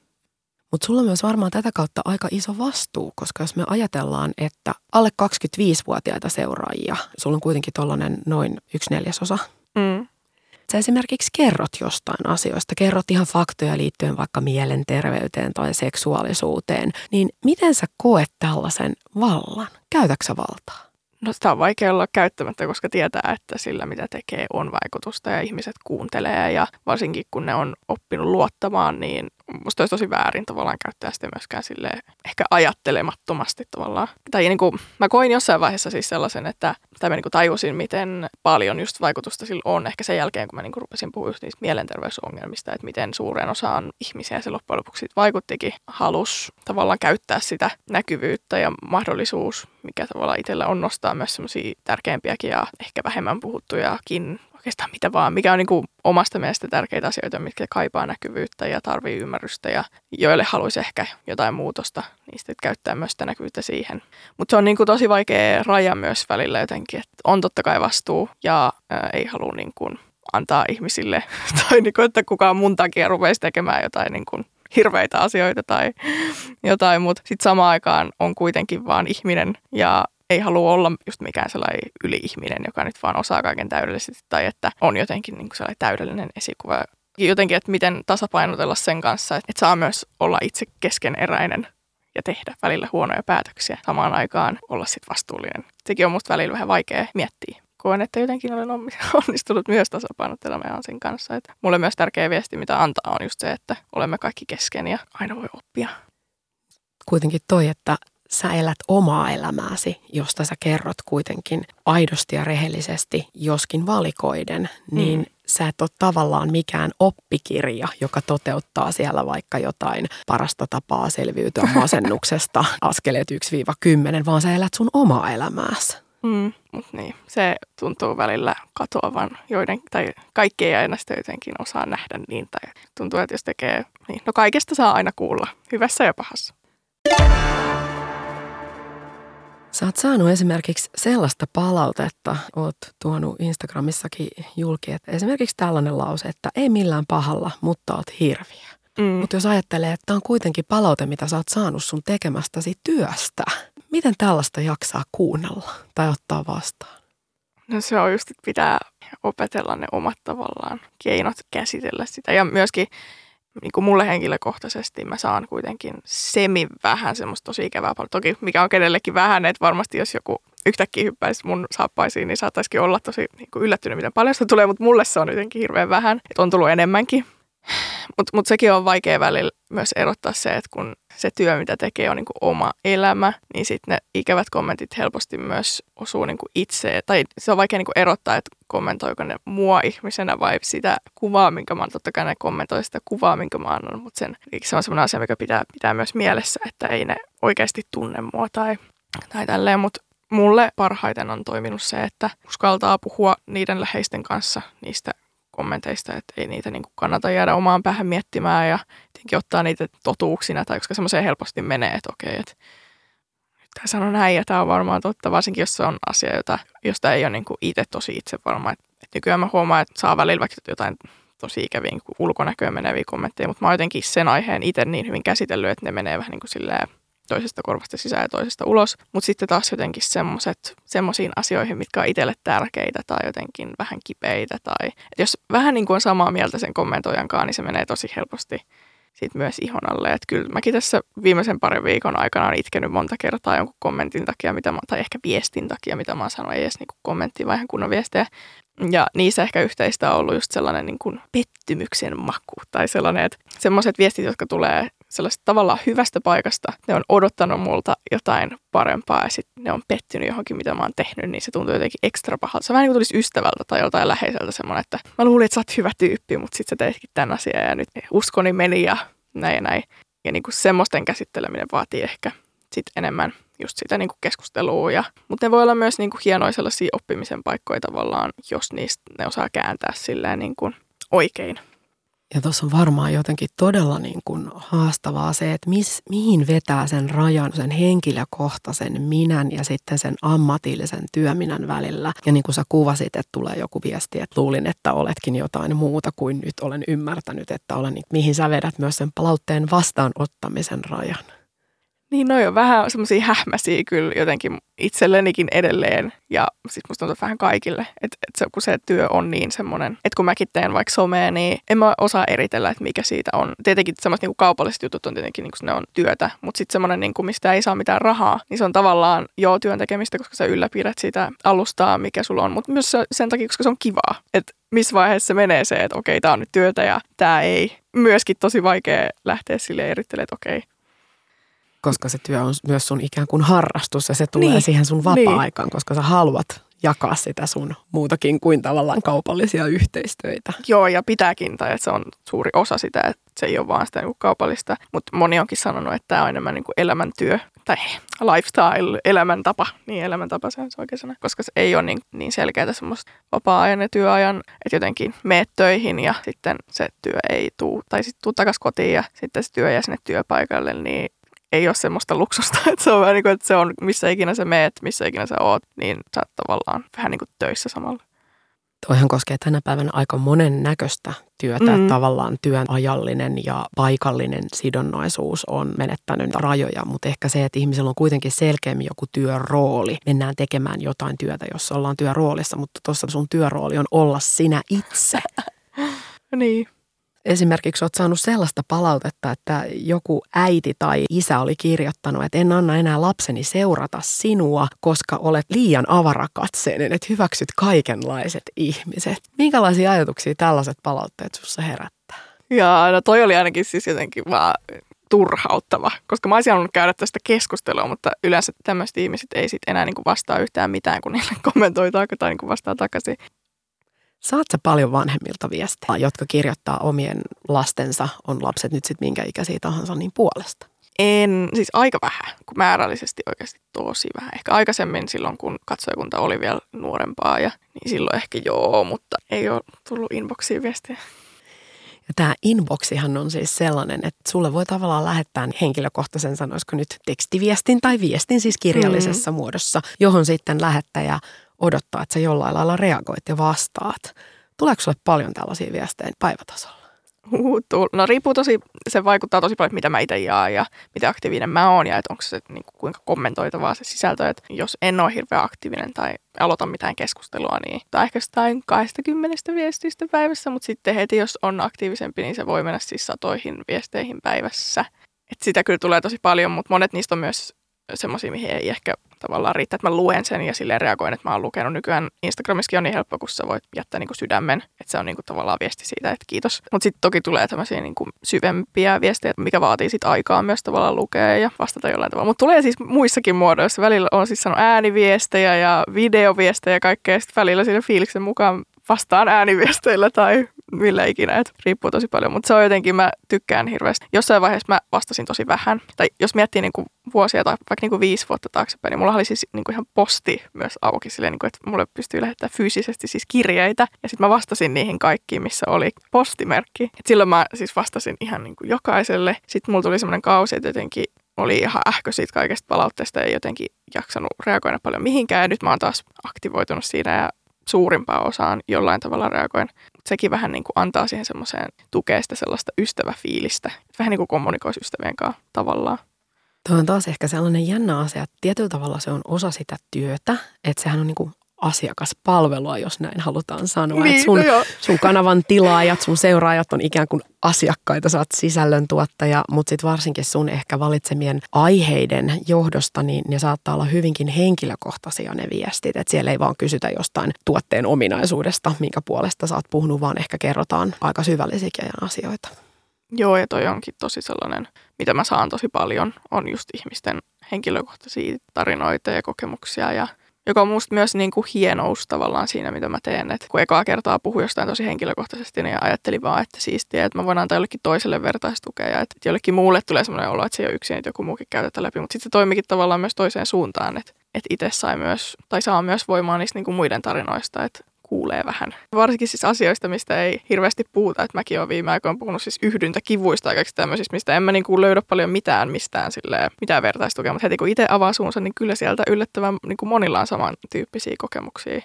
Mutta sulla on myös varmaan tätä kautta aika iso vastuu, koska jos me ajatellaan, että alle 25-vuotiaita seuraajia, sulla on kuitenkin tuollainen noin yksi neljäsosa, Mm. Sä esimerkiksi kerrot jostain asioista, kerrot ihan faktoja liittyen vaikka mielenterveyteen tai seksuaalisuuteen, niin miten sä koet tällaisen vallan? Käytätkö sä valtaa? No sitä on vaikea olla käyttämättä, koska tietää, että sillä mitä tekee on vaikutusta ja ihmiset kuuntelee ja varsinkin kun ne on oppinut luottamaan, niin musta olisi tosi väärin tavallaan käyttää sitä myöskään sille ehkä ajattelemattomasti tavallaan. Tai niin kuin, mä koin jossain vaiheessa siis sellaisen, että tai mä niin kuin tajusin, miten paljon just vaikutusta sillä on. Ehkä sen jälkeen, kun mä niin kuin rupesin puhua just niistä mielenterveysongelmista, että miten suureen osaan ihmisiä se loppujen lopuksi vaikuttikin. Halus tavallaan käyttää sitä näkyvyyttä ja mahdollisuus, mikä tavallaan itsellä on nostaa myös semmoisia tärkeämpiäkin ja ehkä vähemmän puhuttujakin oikeastaan mitä vaan, mikä on niin kuin omasta mielestä tärkeitä asioita, mitkä kaipaa näkyvyyttä ja tarvii ymmärrystä ja joille haluaisi ehkä jotain muutosta, niin sitten käyttää myös sitä näkyvyyttä siihen. Mutta se on niin kuin tosi vaikea raja myös välillä jotenkin, että on totta kai vastuu ja ää, ei halua niin kuin antaa ihmisille tai niin kuin, että kukaan mun takia rupeisi tekemään jotain niin kuin hirveitä asioita tai jotain, mutta sitten samaan aikaan on kuitenkin vaan ihminen ja ei halua olla just mikään sellainen yli-ihminen, joka nyt vaan osaa kaiken täydellisesti tai että on jotenkin niin kuin sellainen täydellinen esikuva. Jotenkin, että miten tasapainotella sen kanssa, että saa myös olla itse keskeneräinen ja tehdä välillä huonoja päätöksiä samaan aikaan olla sitten vastuullinen. Sekin on musta välillä vähän vaikea miettiä. Koen, että jotenkin olen onnistunut myös tasapainottelemaan sen kanssa. Että mulle myös tärkeä viesti, mitä antaa, on just se, että olemme kaikki kesken ja aina voi oppia. Kuitenkin toi, että sä elät omaa elämääsi, josta sä kerrot kuitenkin aidosti ja rehellisesti, joskin valikoiden, niin mm. sä et ole tavallaan mikään oppikirja, joka toteuttaa siellä vaikka jotain parasta tapaa selviytyä masennuksesta askeleet 1-10, vaan sä elät sun omaa elämääsi. Mm, mutta niin, se tuntuu välillä katoavan joiden, tai kaikki ei aina sitä jotenkin osaa nähdä niin, tai tuntuu, että jos tekee, niin no kaikesta saa aina kuulla, hyvässä ja pahassa. Sä oot saanut esimerkiksi sellaista palautetta, oot tuonut Instagramissakin julki, että esimerkiksi tällainen lause, että ei millään pahalla, mutta oot hirviä. Mm. Mutta jos ajattelee, että on kuitenkin palaute, mitä sä oot saanut sun tekemästäsi työstä, miten tällaista jaksaa kuunnella tai ottaa vastaan? No se on just, että pitää opetella ne omat tavallaan keinot käsitellä sitä ja myöskin niin kuin mulle henkilökohtaisesti mä saan kuitenkin semi vähän semmoista tosi ikävää paljon. Toki mikä on kenellekin vähän, että varmasti jos joku yhtäkkiä hyppäisi mun saappaisiin, niin saattaisikin olla tosi niin kuin yllättynyt, miten paljon sitä tulee, mutta mulle se on jotenkin hirveän vähän. Että on tullut enemmänkin. Mutta mut sekin on vaikea välillä myös erottaa se, että kun se työ, mitä tekee, on niin kuin oma elämä, niin sitten ne ikävät kommentit helposti myös osuu niin kuin itse. Tai se on vaikea niin kuin erottaa, että kommentoiko ne mua ihmisenä vai sitä kuvaa, minkä mä oon. Totta kai ne kommentoi sitä kuvaa, minkä mä annan, mutta sen, se on sellainen asia, mikä pitää, pitää myös mielessä, että ei ne oikeasti tunne mua tai, tai tälleen. Mutta mulle parhaiten on toiminut se, että uskaltaa puhua niiden läheisten kanssa niistä kommenteista, että ei niitä niin kuin kannata jäädä omaan päähän miettimään ja tietenkin ottaa niitä totuuksina, tai koska semmoiseen helposti menee, että okei, että tämä sanoo näin ja tämä on varmaan totta, varsinkin jos se on asia, jota, josta ei ole niin kuin itse tosi itse varma. Että, että nykyään mä huomaan, että saa välillä vaikka jotain tosi ikäviä niin ulkonäköön meneviä kommentteja, mutta mä oon jotenkin sen aiheen itse niin hyvin käsitellyt, että ne menee vähän niin kuin silleen toisesta korvasta sisään ja toisesta ulos. Mutta sitten taas jotenkin semmoiset, semmoisiin asioihin, mitkä on itselle tärkeitä tai jotenkin vähän kipeitä. Tai, että jos vähän niin kuin on samaa mieltä sen kommentoijankaan, niin se menee tosi helposti sit myös ihon alle. Että kyllä mäkin tässä viimeisen parin viikon aikana on itkenyt monta kertaa jonkun kommentin takia, mitä mä, tai ehkä viestin takia, mitä mä sanon, ei edes niin kommentti, vaan ihan kunnon viestejä. Ja niissä ehkä yhteistä on ollut just sellainen niin kuin pettymyksen maku tai sellainen, että semmoiset viestit, jotka tulee sellaista tavallaan hyvästä paikasta. Ne on odottanut multa jotain parempaa ja sitten ne on pettynyt johonkin, mitä mä oon tehnyt, niin se tuntuu jotenkin ekstra pahalta. Se vähän niin kuin tulisi ystävältä tai joltain läheiseltä semmoinen, että mä luulin, että sä oot hyvä tyyppi, mutta sitten sä teitkin tämän asian ja nyt uskoni meni ja näin ja näin. Ja niin kuin semmoisten käsitteleminen vaatii ehkä sit enemmän just sitä niin kuin keskustelua. Ja, mutta ne voi olla myös niin kuin hienoja sellaisia oppimisen paikkoja tavallaan, jos niistä ne osaa kääntää silleen niin kuin oikein. Ja tuossa on varmaan jotenkin todella niin kuin haastavaa se, että mis, mihin vetää sen rajan, sen henkilökohtaisen minän ja sitten sen ammatillisen työminän välillä. Ja niin kuin sä kuvasit, että tulee joku viesti, että luulin, että oletkin jotain muuta kuin nyt olen ymmärtänyt, että olen, niin mihin sä vedät myös sen palautteen vastaanottamisen rajan. Niin, noi on vähän semmoisia hähmäisiä kyllä jotenkin itsellenikin edelleen ja siis musta tuntuu vähän kaikille, että, että se, kun se työ on niin semmoinen, että kun mäkin teen vaikka somea, niin en mä osaa eritellä, että mikä siitä on. Tietenkin semmoiset niin kaupalliset jutut on tietenkin niin kuin ne on työtä, mutta sitten semmoinen, niin kuin, mistä ei saa mitään rahaa, niin se on tavallaan joo työn tekemistä, koska sä ylläpidät sitä alustaa, mikä sulla on, mutta myös sen takia, koska se on kivaa. Että missä vaiheessa se menee se, että okei, tämä on nyt työtä ja tämä ei. Myöskin tosi vaikea lähteä sille erittelemään, että okei, koska se työ on myös sun ikään kuin harrastus ja se tulee niin. siihen sun vapaa-aikaan, niin. koska sä haluat jakaa sitä sun muutakin kuin tavallaan kaupallisia yhteistöitä. Joo, ja pitääkin, tai että se on suuri osa sitä, että se ei ole vaan sitä niin kaupallista. Mutta moni onkin sanonut, että tämä on enemmän niin kuin elämäntyö tai lifestyle, elämäntapa. Niin elämäntapa se on se oikein sana, koska se ei ole niin, niin selkeää semmoista vapaa-ajan ja työajan, että jotenkin meet töihin ja sitten se työ ei tuu, tai sitten tuu takaisin kotiin ja sitten se työ jää sinne työpaikalle, niin ei ole semmoista luksusta, että se on vähän niin kuin, että se on missä ikinä sä meet, missä ikinä sä oot, niin sä oot tavallaan vähän niin kuin töissä samalla. Toihan koskee tänä päivänä aika monen näköistä työtä. Mm. Tavallaan työn ajallinen ja paikallinen sidonnaisuus on menettänyt rajoja, mutta ehkä se, että ihmisellä on kuitenkin selkeämmin joku työrooli. Mennään tekemään jotain työtä, jossa ollaan työroolissa, mutta tuossa sun työrooli on olla sinä itse. niin. Esimerkiksi olet saanut sellaista palautetta, että joku äiti tai isä oli kirjoittanut, että en anna enää lapseni seurata sinua, koska olet liian avarakatseinen, että hyväksyt kaikenlaiset ihmiset. Minkälaisia ajatuksia tällaiset palautteet sinussa herättää? Ja no toi oli ainakin siis jotenkin vaan turhauttava, koska mä olisin halunnut käydä tästä keskustelua, mutta yleensä tämmöiset ihmiset ei sit enää niinku vastaa yhtään mitään, kun niille kommentoi tai niinku vastaa takaisin. Saat sä paljon vanhemmilta viestejä, jotka kirjoittaa omien lastensa, on lapset nyt sitten minkä ikäisiä tahansa, niin puolesta? En, siis aika vähän, kun määrällisesti oikeasti tosi vähän. Ehkä aikaisemmin silloin, kun katsojakunta oli vielä nuorempaa, ja, niin silloin ehkä joo, mutta ei ole tullut inboxiin viestejä. Ja tämä inboxihan on siis sellainen, että sulle voi tavallaan lähettää henkilökohtaisen, sanoisiko nyt tekstiviestin tai viestin siis kirjallisessa mm. muodossa, johon sitten lähettäjä odottaa, että sä jollain lailla reagoit ja vastaat. Tuleeko sulle paljon tällaisia viestejä päivätasolla? No riippuu tosi, se vaikuttaa tosi paljon, mitä mä itse jaan ja miten aktiivinen mä oon ja että onko se niin kuin, kuinka kommentoitavaa se sisältö. Että jos en ole hirveän aktiivinen tai aloita mitään keskustelua, niin tai ehkä jostain 20 viestistä päivässä, mutta sitten heti jos on aktiivisempi, niin se voi mennä siis satoihin viesteihin päivässä. Et sitä kyllä tulee tosi paljon, mutta monet niistä on myös semmoisia, mihin ei ehkä tavallaan riittää, että mä luen sen ja silleen reagoin, että mä oon lukenut. Nykyään Instagramiskin on niin helppo, kun sä voit jättää niin kuin sydämen, että se on niin kuin tavallaan viesti siitä, että kiitos. Mutta sitten toki tulee tämmöisiä niin kuin syvempiä viestejä, mikä vaatii sitten aikaa myös tavallaan lukea ja vastata jollain tavalla. Mutta tulee siis muissakin muodoissa. Välillä on siis sanonut ääniviestejä ja videoviestejä ja kaikkea. Sitten välillä siinä fiiliksen mukaan vastaan ääniviesteillä tai millä ikinä, että riippuu tosi paljon. Mutta se on jotenkin, mä tykkään hirveästi. Jossain vaiheessa mä vastasin tosi vähän. Tai jos miettii niin kuin vuosia tai vaikka niin kuin viisi vuotta taaksepäin, niin mulla oli siis niin kuin ihan posti myös auki silleen, niin kuin, että mulle pystyy lähettämään fyysisesti siis kirjeitä. Ja sitten mä vastasin niihin kaikkiin, missä oli postimerkki. Et silloin mä siis vastasin ihan niin kuin jokaiselle. Sitten mulla tuli semmoinen kausi, että jotenkin oli ihan ähkö siitä kaikesta palautteesta ja jotenkin jaksanut reagoida paljon mihinkään. Ja nyt mä oon taas aktivoitunut siinä ja suurimpaan osaan jollain tavalla reagoin. Sekin vähän niin kuin antaa siihen semmoiseen tukea sitä sellaista ystäväfiilistä. Vähän niin kuin kommunikoisi ystävien kanssa tavallaan. Tuo on taas ehkä sellainen jännä asia, että tietyllä tavalla se on osa sitä työtä, että sehän on niin kuin asiakaspalvelua, jos näin halutaan sanoa. Niin, Et sun, no sun kanavan tilaajat, sun seuraajat on ikään kuin asiakkaita, sä oot sisällöntuottaja, mutta sitten varsinkin sun ehkä valitsemien aiheiden johdosta, niin ne saattaa olla hyvinkin henkilökohtaisia ne viestit. Että siellä ei vaan kysytä jostain tuotteen ominaisuudesta, minkä puolesta sä oot puhunut, vaan ehkä kerrotaan aika syvällisiäkin asioita. Joo, ja toi onkin tosi sellainen, mitä mä saan tosi paljon, on just ihmisten henkilökohtaisia tarinoita ja kokemuksia ja joka on musta myös niin kuin hienous tavallaan siinä, mitä mä teen. Et kun ekaa kertaa puhuin jostain tosi henkilökohtaisesti, niin ajattelin vaan, että siistiä, että mä voin antaa jollekin toiselle vertaistukea ja että jollekin muulle tulee sellainen olo, että se ei ole yksin, että joku muukin käytetään läpi. Mutta sitten se toimikin tavallaan myös toiseen suuntaan, että, että itse sai myös, tai saa myös voimaa niistä niin kuin muiden tarinoista, että kuulee vähän. Varsinkin siis asioista, mistä ei hirveästi puhuta. Että mäkin olen viime aikoina puhunut siis yhdyntäkivuista kaikista tämmöisistä, mistä en mä niin kuin löydä paljon mitään mistään silleen, mitään vertaistukea. Mutta heti kun itse avaa suunsa, niin kyllä sieltä yllättävän niin kuin monilla on samantyyppisiä kokemuksia.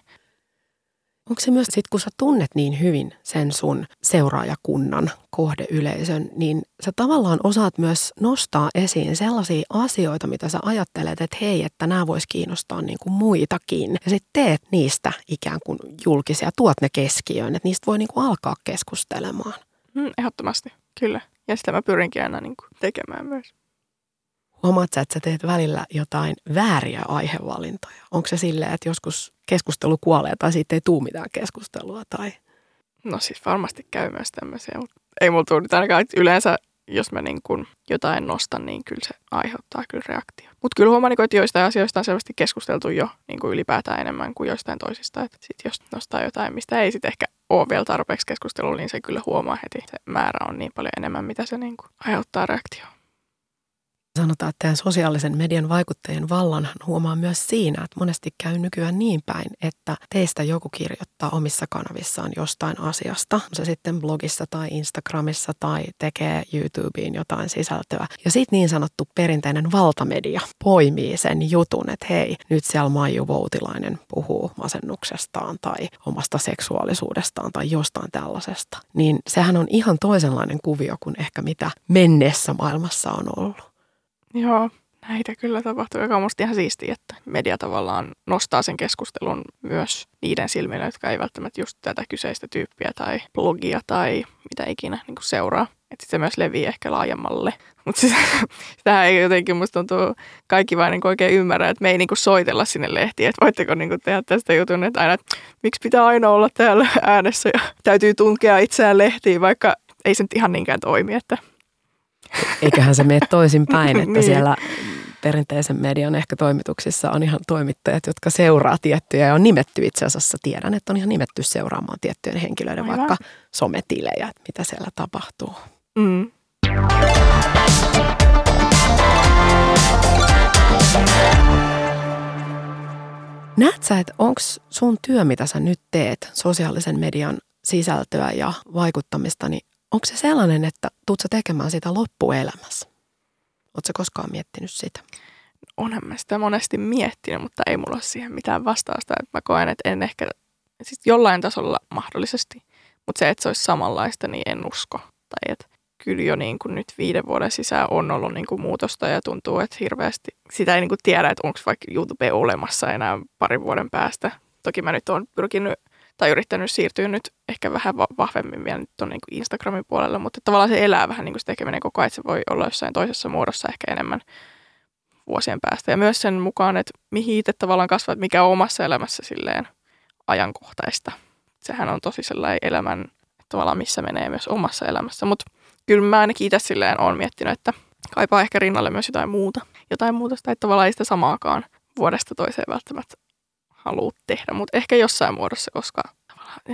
Onko se myös sitten, kun sä tunnet niin hyvin sen sun seuraajakunnan kohdeyleisön, niin sä tavallaan osaat myös nostaa esiin sellaisia asioita, mitä sä ajattelet, että hei, että nämä vois kiinnostaa niin kuin muitakin. Ja sitten teet niistä ikään kuin julkisia, tuot ne keskiöön, että niistä voi niin kuin alkaa keskustelemaan. Mm, ehdottomasti, kyllä. Ja sitä mä pyrinkin aina niin kuin tekemään myös. Huomaat sä, että sä teet välillä jotain vääriä aihevalintoja? Onko se silleen, että joskus keskustelu kuolee tai siitä ei tule mitään keskustelua? Tai... No siis varmasti käy myös tämmöisiä, mutta ei mulla tule nyt ainakaan, että yleensä jos mä niin kun jotain nostan, niin kyllä se aiheuttaa kyllä reaktio. Mutta kyllä huomaan, niinku, että joistain asioista on selvästi keskusteltu jo niin kuin ylipäätään enemmän kuin joistain toisista. Et sit jos nostaa jotain, mistä ei sitten ehkä ole vielä tarpeeksi keskustelua, niin se kyllä huomaa heti. Se määrä on niin paljon enemmän, mitä se niin kuin aiheuttaa reaktioon. Sanotaan, että tämän sosiaalisen median vaikuttajien vallan huomaa myös siinä, että monesti käy nykyään niin päin, että teistä joku kirjoittaa omissa kanavissaan jostain asiasta. Se sitten blogissa tai Instagramissa tai tekee YouTubeen jotain sisältöä. Ja sitten niin sanottu perinteinen valtamedia poimii sen jutun, että hei, nyt siellä Maiju Voutilainen puhuu masennuksestaan tai omasta seksuaalisuudestaan tai jostain tällaisesta. Niin sehän on ihan toisenlainen kuvio kuin ehkä mitä menneessä maailmassa on ollut. Joo, näitä kyllä tapahtuu, joka on musta ihan siistiä, että media tavallaan nostaa sen keskustelun myös niiden silmille, jotka ei välttämättä just tätä kyseistä tyyppiä tai blogia tai mitä ikinä niin kuin seuraa. Että se myös leviää ehkä laajemmalle. Mutta siis, sitä ei jotenkin musta tuntuu kaikki vain niin oikein ymmärrä, että me ei niin soitella sinne lehtiin, että voitteko niin tehdä tästä jutun, että aina, että miksi pitää aina olla täällä äänessä ja täytyy tunkea itseään lehtiin, vaikka ei se nyt ihan niinkään toimi, että Eiköhän se mene toisin päin, että niin. siellä perinteisen median ehkä toimituksissa on ihan toimittajat, jotka seuraa tiettyjä ja on nimetty itse asiassa. Tiedän, että on ihan nimetty seuraamaan tiettyjen henkilöiden Aivan. vaikka sometilejä, että mitä siellä tapahtuu. Mm. Näet sä, että onko sun työ, mitä sä nyt teet, sosiaalisen median sisältöä ja vaikuttamista, niin onko se sellainen, että tuut sä tekemään sitä loppuelämässä? Oletko koskaan miettinyt sitä? Onhan mä sitä monesti miettinyt, mutta ei mulla ole siihen mitään vastausta. Mä koen, että en ehkä, siis jollain tasolla mahdollisesti, mutta se, että se olisi samanlaista, niin en usko. Tai että kyllä jo niin kuin nyt viiden vuoden sisään on ollut niin kuin muutosta ja tuntuu, että hirveästi sitä ei niin kuin tiedä, että onko vaikka YouTube olemassa enää parin vuoden päästä. Toki mä nyt olen pyrkinyt tai yrittänyt siirtyä nyt ehkä vähän vahvemmin vielä nyt tuonne niin Instagramin puolelle, mutta tavallaan se elää vähän niin kuin se tekeminen koko ajan, että se voi olla jossain toisessa muodossa ehkä enemmän vuosien päästä. Ja myös sen mukaan, että mihin itse tavallaan kasvat, mikä on omassa elämässä silleen ajankohtaista. Sehän on tosi sellainen elämän, tavallaan missä menee myös omassa elämässä. Mutta kyllä mä ainakin itse silleen olen miettinyt, että kaipaa ehkä rinnalle myös jotain muuta. Jotain muuta, että tavallaan ei sitä samaakaan vuodesta toiseen välttämättä halua tehdä, mutta ehkä jossain muodossa, koska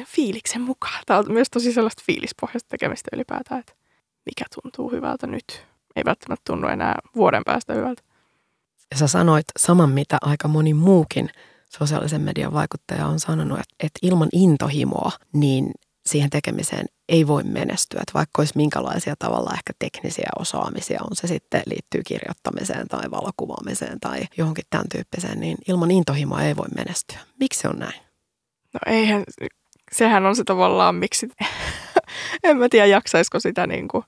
fiiliksen mukaan. Tämä on myös tosi sellaista fiilispohjaista tekemistä ylipäätään, että mikä tuntuu hyvältä nyt. Ei välttämättä tunnu enää vuoden päästä hyvältä. Ja sä sanoit saman, mitä aika moni muukin sosiaalisen median vaikuttaja on sanonut, että, että ilman intohimoa, niin siihen tekemiseen ei voi menestyä. Että vaikka olisi minkälaisia tavalla ehkä teknisiä osaamisia, on se sitten liittyy kirjoittamiseen tai valokuvaamiseen tai johonkin tämän tyyppiseen, niin ilman intohimoa ei voi menestyä. Miksi se on näin? No eihän, sehän on se tavallaan miksi, en mä tiedä jaksaisiko sitä niin kuin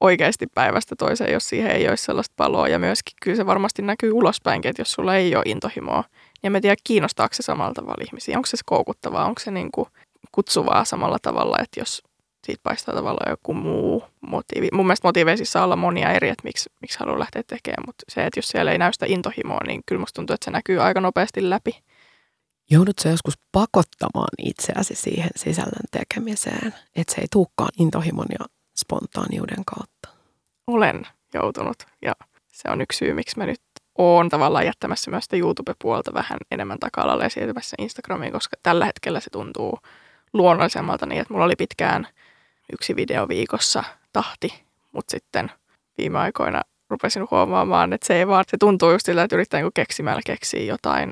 oikeasti päivästä toiseen, jos siihen ei olisi sellaista paloa. Ja myöskin kyllä se varmasti näkyy ulospäinkin, että jos sulla ei ole intohimoa, Ja mä tiedä, kiinnostaako se samalla tavalla ihmisiä. Onko se koukuttavaa, onko se niin kuin kutsuvaa samalla tavalla, että jos siitä paistaa tavallaan joku muu motiivi. Mun mielestä motiiveissa saa olla monia eri, että miksi, miksi haluaa lähteä tekemään, mutta se, että jos siellä ei näy sitä intohimoa, niin kyllä musta tuntuu, että se näkyy aika nopeasti läpi. Joudutko joskus pakottamaan itseäsi siihen sisällön tekemiseen, että se ei tulekaan intohimon ja spontaaniuden kautta? Olen joutunut ja se on yksi syy, miksi mä nyt oon tavallaan jättämässä myös sitä YouTube-puolta vähän enemmän taka-alalle ja siirtymässä Instagramiin, koska tällä hetkellä se tuntuu luonnollisemmalta niin, että mulla oli pitkään yksi video viikossa tahti, mutta sitten viime aikoina rupesin huomaamaan, että se ei vaan, se tuntuu just sillä, että yrittää niin keksimällä keksiä jotain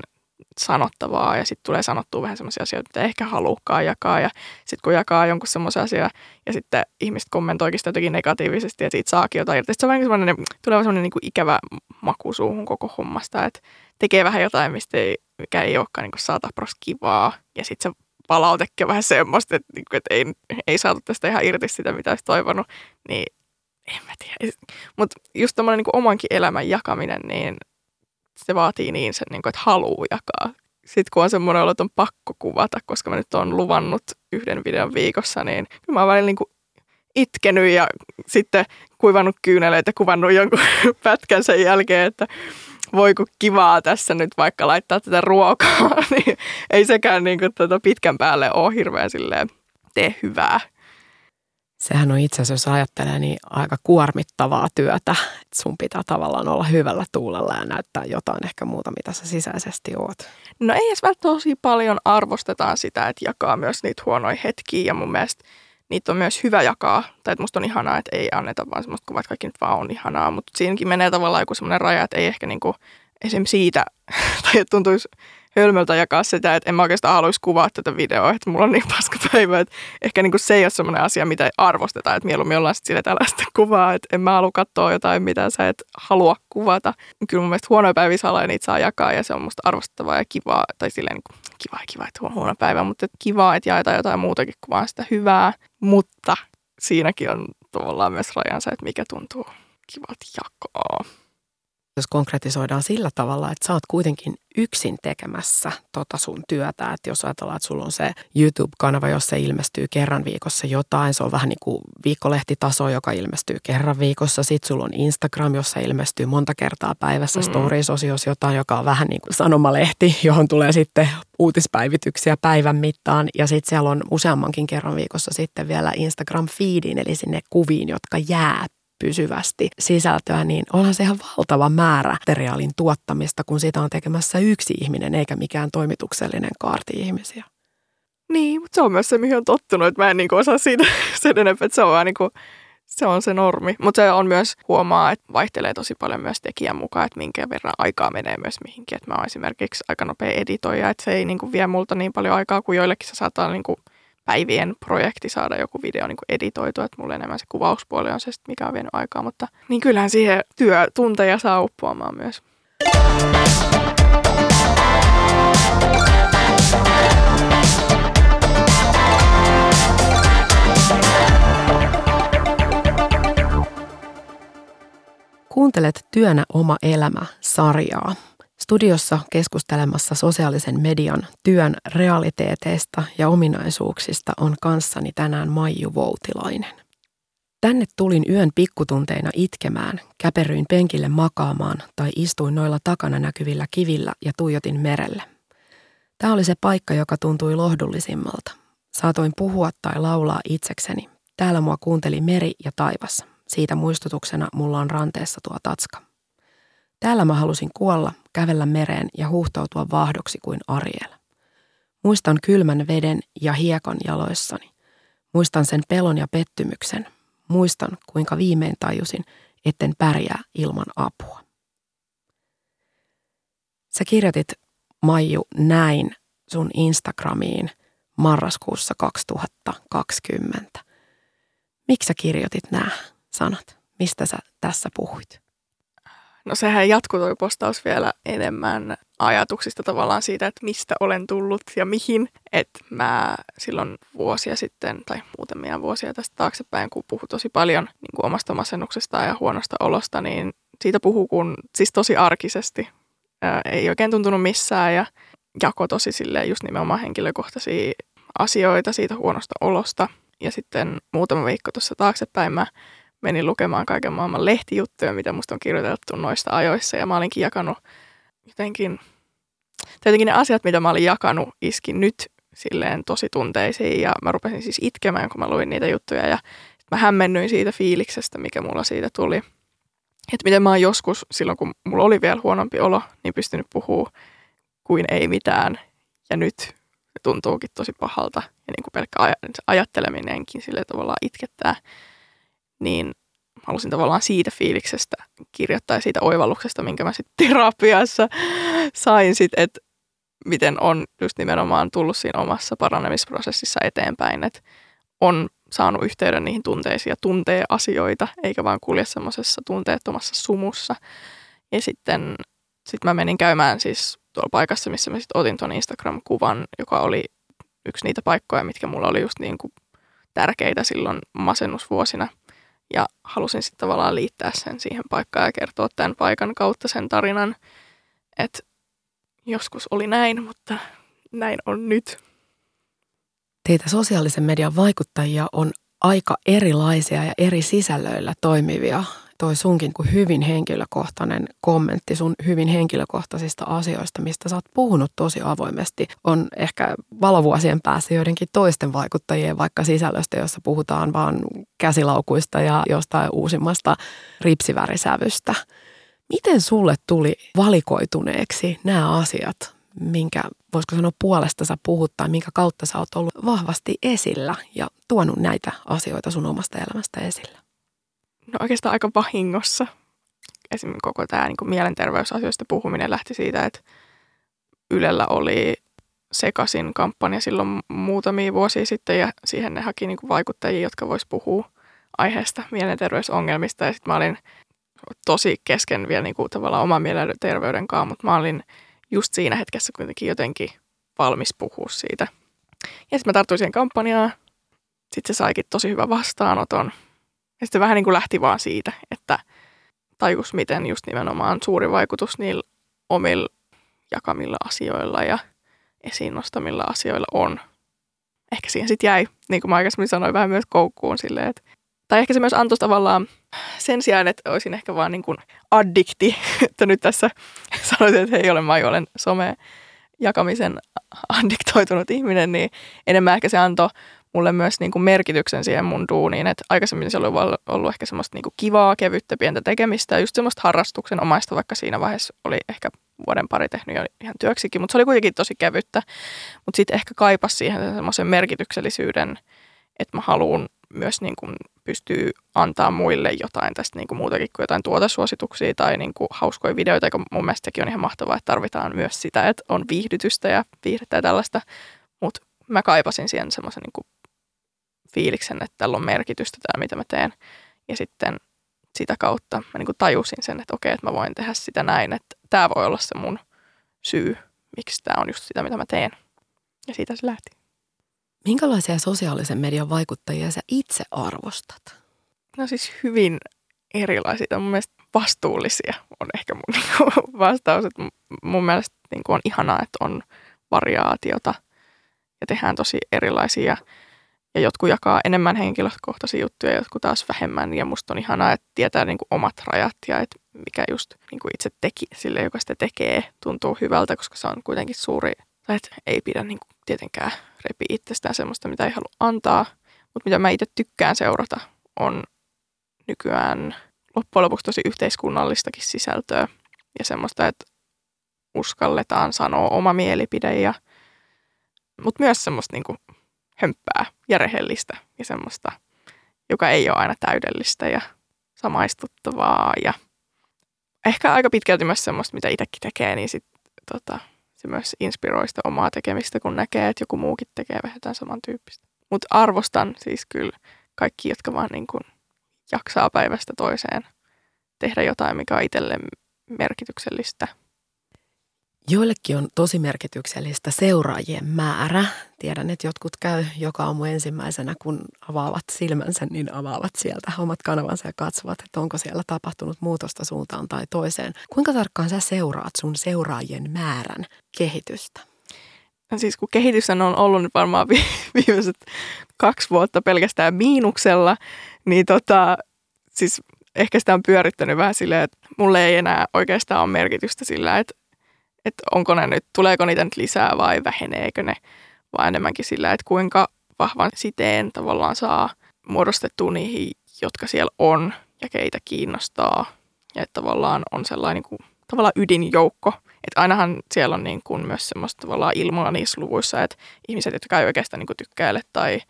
sanottavaa ja sitten tulee sanottua vähän semmoisia asioita, mitä ehkä haluukaan jakaa ja sitten kun jakaa jonkun semmoisen asian ja sitten ihmiset kommentoikin sitä jotenkin negatiivisesti ja siitä saakin jotain irti. Se on vähän semmoinen, tulee semmoinen niin kuin ikävä maku suuhun koko hommasta, että tekee vähän jotain, mistä ei, mikä ei olekaan niin saata kivaa ja sitten se palautekin on vähän semmoista, että, niin kuin, että ei, ei saatu tästä ihan irti sitä, mitä olisi toivonut, niin en mä tiedä. Mutta just tämmöinen niin omankin elämän jakaminen, niin se vaatii niin sen, niin kuin, että haluaa jakaa. Sitten kun on semmoinen olo, että on pakko kuvata, koska mä nyt on luvannut yhden videon viikossa, niin mä oon välillä niin kuin itkenyt ja sitten kuivannut kyyneleitä, kuvannut jonkun pätkän sen jälkeen, että voi kun kivaa tässä nyt vaikka laittaa tätä ruokaa, niin ei sekään niin kuin, tuota pitkän päälle ole hirveän silleen tee hyvää. Sehän on itse asiassa, jos ajattelee, niin aika kuormittavaa työtä. Että sun pitää tavallaan olla hyvällä tuulella ja näyttää jotain ehkä muuta, mitä sä sisäisesti oot. No ei edes välttämättä tosi paljon arvostetaan sitä, että jakaa myös niitä huonoja hetkiä ja mun mielestä niitä on myös hyvä jakaa. Tai että musta on ihanaa, että ei anneta vaan semmoista kuvaa, että kaikki nyt vaan on ihanaa. Mutta siinäkin menee tavallaan joku semmoinen raja, että ei ehkä niinku esim. siitä, tai tuntuisi hölmöltä jakaa sitä, että en mä oikeastaan haluaisi kuvaa tätä videoa, että mulla on niin paska päivä, että ehkä niin kuin se ei ole semmoinen asia, mitä ei arvosteta, että mieluummin ollaan sitten sille tällaista kuvaa, että en mä halua katsoa jotain, mitä sä et halua kuvata. Kyllä mun mielestä huonoja päiviä saa ja niitä saa jakaa ja se on musta arvostettavaa ja kivaa, tai silleen niin kuin, kiva ja kiva, että on huono päivä, mutta että kivaa, että jaetaan jotain muutakin kuin vaan sitä hyvää, mutta siinäkin on tavallaan myös rajansa, että mikä tuntuu kivalta jakaa jos konkretisoidaan sillä tavalla, että sä oot kuitenkin yksin tekemässä tota sun työtä. Että jos ajatellaan, että sulla on se YouTube-kanava, jossa ilmestyy kerran viikossa jotain, se on vähän niin kuin viikkolehtitaso, joka ilmestyy kerran viikossa. Sitten sulla on Instagram, jossa ilmestyy monta kertaa päivässä mm-hmm. stories-osiossa jotain, joka on vähän niin kuin sanomalehti, johon tulee sitten uutispäivityksiä päivän mittaan. Ja sitten siellä on useammankin kerran viikossa sitten vielä Instagram-feediin, eli sinne kuviin, jotka jää pysyvästi sisältöä, niin onhan se ihan valtava määrä materiaalin tuottamista, kun sitä on tekemässä yksi ihminen eikä mikään toimituksellinen kaarti ihmisiä. Niin, mutta se on myös se, mihin on tottunut, että mä en niin osaa siitä sen enempää, että se on vaan niin kuin, se on se normi. Mutta se on myös huomaa, että vaihtelee tosi paljon myös tekijän mukaan, että minkä verran aikaa menee myös mihinkin. Että mä oon esimerkiksi aika nopea editoija, että se ei niin kuin vie multa niin paljon aikaa kuin joillekin se saattaa niin kuin päivien projekti saada joku video niin kuin editoitua, että mulle enemmän se kuvauspuoli on se, mikä on vienyt aikaa, mutta niin kyllähän siihen työtunteja saa uppoamaan myös. Kuuntelet Työnä oma elämä sarjaa. Studiossa keskustelemassa sosiaalisen median työn realiteeteista ja ominaisuuksista on kanssani tänään Maiju Voutilainen. Tänne tulin yön pikkutunteina itkemään, käperyin penkille makaamaan tai istuin noilla takana näkyvillä kivillä ja tuijotin merelle. Tämä oli se paikka, joka tuntui lohdullisimmalta. Saatoin puhua tai laulaa itsekseni. Täällä mua kuunteli meri ja taivas. Siitä muistutuksena mulla on ranteessa tuo tatska. Täällä mä halusin kuolla, kävellä mereen ja huuhtoutua vahdoksi kuin Ariel. Muistan kylmän veden ja hiekon jaloissani. Muistan sen pelon ja pettymyksen. Muistan, kuinka viimein tajusin, etten pärjää ilman apua. Sä kirjoitit, Maiju, näin sun Instagramiin marraskuussa 2020. Miksi sä kirjoitit nämä sanat? Mistä sä tässä puhuit? No sehän jatkuu tuo postaus vielä enemmän ajatuksista tavallaan siitä, että mistä olen tullut ja mihin. Että mä silloin vuosia sitten, tai muutamia vuosia tästä taaksepäin, kun puhuu tosi paljon niin kuin omasta masennuksesta ja huonosta olosta, niin siitä puhuu kun, siis tosi arkisesti. ää, ei oikein tuntunut missään ja jako tosi silleen just nimenomaan henkilökohtaisia asioita siitä huonosta olosta. Ja sitten muutama viikko tuossa taaksepäin mä menin lukemaan kaiken maailman lehtijuttuja, mitä musta on kirjoitettu noista ajoissa. Ja mä olinkin jakanut jotenkin, jotenkin ne asiat, mitä mä olin jakanut, iski nyt silleen tosi tunteisiin. Ja mä rupesin siis itkemään, kun mä luin niitä juttuja. Ja mä hämmennyin siitä fiiliksestä, mikä mulla siitä tuli. Että miten mä oon joskus, silloin kun mulla oli vielä huonompi olo, niin pystynyt puhua kuin ei mitään. Ja nyt tuntuukin tosi pahalta. Ja niin kuin pelkkä aj- ajatteleminenkin sille tavallaan itkettää. Niin halusin tavallaan siitä fiiliksestä kirjoittaa ja siitä oivalluksesta, minkä mä sitten terapiassa sain sitten, että miten on just nimenomaan tullut siinä omassa paranemisprosessissa eteenpäin, että on saanut yhteyden niihin tunteisiin ja tuntee asioita, eikä vaan kulje semmoisessa tunteettomassa sumussa. Ja sitten sit mä menin käymään siis tuolla paikassa, missä mä sitten otin tuon Instagram-kuvan, joka oli yksi niitä paikkoja, mitkä mulla oli just niin kuin tärkeitä silloin masennusvuosina. Ja halusin sitten tavallaan liittää sen siihen paikkaan ja kertoa tämän paikan kautta sen tarinan, että joskus oli näin, mutta näin on nyt. Teitä sosiaalisen median vaikuttajia on aika erilaisia ja eri sisällöillä toimivia. Toi sunkin kuin hyvin henkilökohtainen kommentti sun hyvin henkilökohtaisista asioista, mistä sä oot puhunut tosi avoimesti, on ehkä valovuosien päässä joidenkin toisten vaikuttajien vaikka sisällöstä, jossa puhutaan vaan käsilaukuista ja jostain uusimmasta ripsivärisävystä. Miten sulle tuli valikoituneeksi nämä asiat, minkä voisiko sanoa puolesta sä puhut tai minkä kautta sä oot ollut vahvasti esillä ja tuonut näitä asioita sun omasta elämästä esillä? No oikeastaan aika vahingossa. Esimerkiksi koko tämä niin mielenterveysasioista puhuminen lähti siitä, että Ylellä oli sekaisin kampanja silloin muutamia vuosia sitten ja siihen ne haki niin vaikuttajia, jotka vois puhua aiheesta mielenterveysongelmista ja sitten mä olin tosi kesken vielä niin kuin tavallaan oman mielenterveyden kanssa, mutta mä olin just siinä hetkessä kuitenkin jotenkin valmis puhua siitä. Ja sitten mä tartuin siihen kampanjaan. Sitten se saikin tosi hyvän vastaanoton. Ja sitten vähän niin kuin lähti vaan siitä, että tajus miten just nimenomaan suuri vaikutus niillä omilla jakamilla asioilla ja esiin nostamilla asioilla on. Ehkä siihen sitten jäi, niin kuin mä aikaisemmin sanoin, vähän myös koukkuun silleen, että tai ehkä se myös antoi tavallaan sen sijaan, että olisin ehkä vaan niin kuin addikti, että nyt tässä sanoisin, että hei, olen mä olen some jakamisen addiktoitunut ihminen, niin enemmän ehkä se antoi mulle myös niin kuin merkityksen siihen mun duuniin. Että aikaisemmin se oli ollut ehkä semmoista niin kuin kivaa, kevyttä, pientä tekemistä ja just semmoista harrastuksen omaista, vaikka siinä vaiheessa oli ehkä vuoden pari tehnyt jo ihan työksikin, mutta se oli kuitenkin tosi kevyttä. Mutta sitten ehkä kaipas siihen semmoisen merkityksellisyyden, että mä haluan myös niin kuin pystyy antaa muille jotain tästä niin kuin muutakin kuin jotain tuotesuosituksia tai niin kuin hauskoja videoita, joka mun mielestä on ihan mahtavaa, että tarvitaan myös sitä, että on viihdytystä ja viihdettä ja tällaista, mutta mä kaipasin siihen semmoisen niin fiiliksen, että tällä on merkitystä tämä, mitä mä teen. Ja sitten sitä kautta mä niin kuin tajusin sen, että okei, että mä voin tehdä sitä näin, että tämä voi olla se mun syy, miksi tämä on just sitä, mitä mä teen. Ja siitä se lähti. Minkälaisia sosiaalisen median vaikuttajia sä itse arvostat? No siis hyvin erilaisia. Mun mielestä vastuullisia on ehkä mun niinku vastaus. Että mun mielestä niinku on ihanaa, että on variaatiota ja tehdään tosi erilaisia. Ja jotkut jakaa enemmän henkilökohtaisia juttuja, jotkut taas vähemmän. Ja musta on ihanaa, että tietää niinku omat rajat ja että mikä just niinku itse teki sille, joka sitä tekee, tuntuu hyvältä, koska se on kuitenkin suuri, että ei pidä niinku tietenkään repi itsestään semmoista, mitä ei halua antaa. Mutta mitä mä itse tykkään seurata, on nykyään loppujen lopuksi tosi yhteiskunnallistakin sisältöä ja semmoista, että uskalletaan sanoa oma mielipide ja mutta myös semmoista niinku hömppää ja rehellistä ja semmoista, joka ei ole aina täydellistä ja samaistuttavaa ja ehkä aika pitkälti myös semmoista, mitä itsekin tekee, niin sit, tota, se myös inspiroi sitä omaa tekemistä, kun näkee, että joku muukin tekee vähän samantyyppistä. Mutta arvostan siis kyllä kaikki, jotka vaan niin kuin jaksaa päivästä toiseen tehdä jotain, mikä on itselle merkityksellistä. Joillekin on tosi merkityksellistä seuraajien määrä. Tiedän, että jotkut käy joka aamu ensimmäisenä, kun avaavat silmänsä, niin avaavat sieltä omat kanavansa ja katsovat, että onko siellä tapahtunut muutosta suuntaan tai toiseen. Kuinka tarkkaan sä seuraat sun seuraajien määrän kehitystä? Siis kun kehitys on ollut nyt varmaan viimeiset kaksi vuotta pelkästään miinuksella, niin tota, siis ehkä sitä on pyörittänyt vähän silleen, että mulle ei enää oikeastaan ole merkitystä sillä, että, että onko ne nyt, tuleeko niitä nyt lisää vai väheneekö ne, vaan enemmänkin sillä, että kuinka vahvan siteen tavallaan saa muodostettua niihin, jotka siellä on ja keitä kiinnostaa. Ja että tavallaan on sellainen niin kuin, tavallaan ydinjoukko. Että ainahan siellä on niin kuin myös semmoista tavallaan ilmoa niissä luvuissa, että ihmiset, jotka ei oikeastaan niin kuin tykkäile tai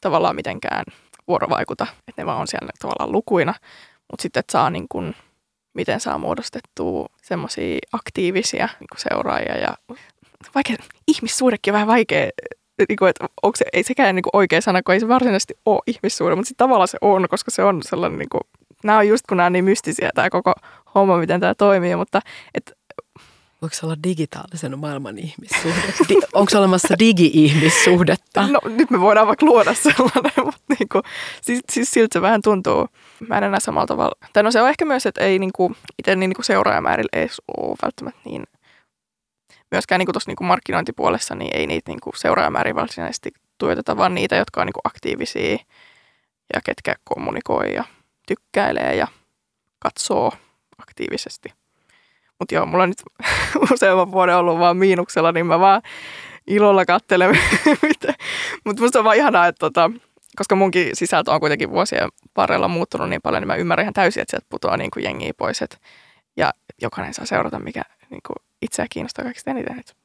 tavallaan mitenkään vuorovaikuta, että ne vaan on siellä tavallaan lukuina. Mutta sitten, että saa niin kuin, miten saa muodostettua semmoisia aktiivisia niin kuin seuraajia ja vaikea, ihmissuhdekin on vähän vaikea, niin kuin, että onko se, ei sekään niin kuin oikea sana, kun ei se varsinaisesti ole ihmissuhde, mutta sitten tavallaan se on, koska se on sellainen, niin kuin, nämä on just kun nämä on niin mystisiä tämä koko homma, miten tämä toimii, mutta että Voiko olla digitaalisen maailman ihmissuhde? Di- onko olemassa digi-ihmissuhdetta? No nyt me voidaan vaikka luoda sellainen, mutta niinku, siis, siis siltä se vähän tuntuu. Mä en enää samalla tavalla. Tai no se on ehkä myös, että ei niinku, itse niin niinku seuraajamäärillä ei ole välttämättä niin myöskään niinku tuossa niinku markkinointipuolessa, niin ei niitä niinku seuraajamääriä varsinaisesti tuoteta, vaan niitä, jotka on niinku aktiivisia ja ketkä kommunikoi ja tykkäilee ja katsoo aktiivisesti. Mutta joo, mulla on nyt useamman vuoden ollut vaan miinuksella, niin mä vaan ilolla katselen. Mutta musta on vaan ihanaa, että tota, koska munkin sisältö on kuitenkin vuosien varrella muuttunut niin paljon, niin mä ymmärrän ihan täysin, että sieltä putoaa niin kuin jengiä pois. Et, ja jokainen saa seurata, mikä niin kuin itseä kiinnostaa kaikista eniten. Et.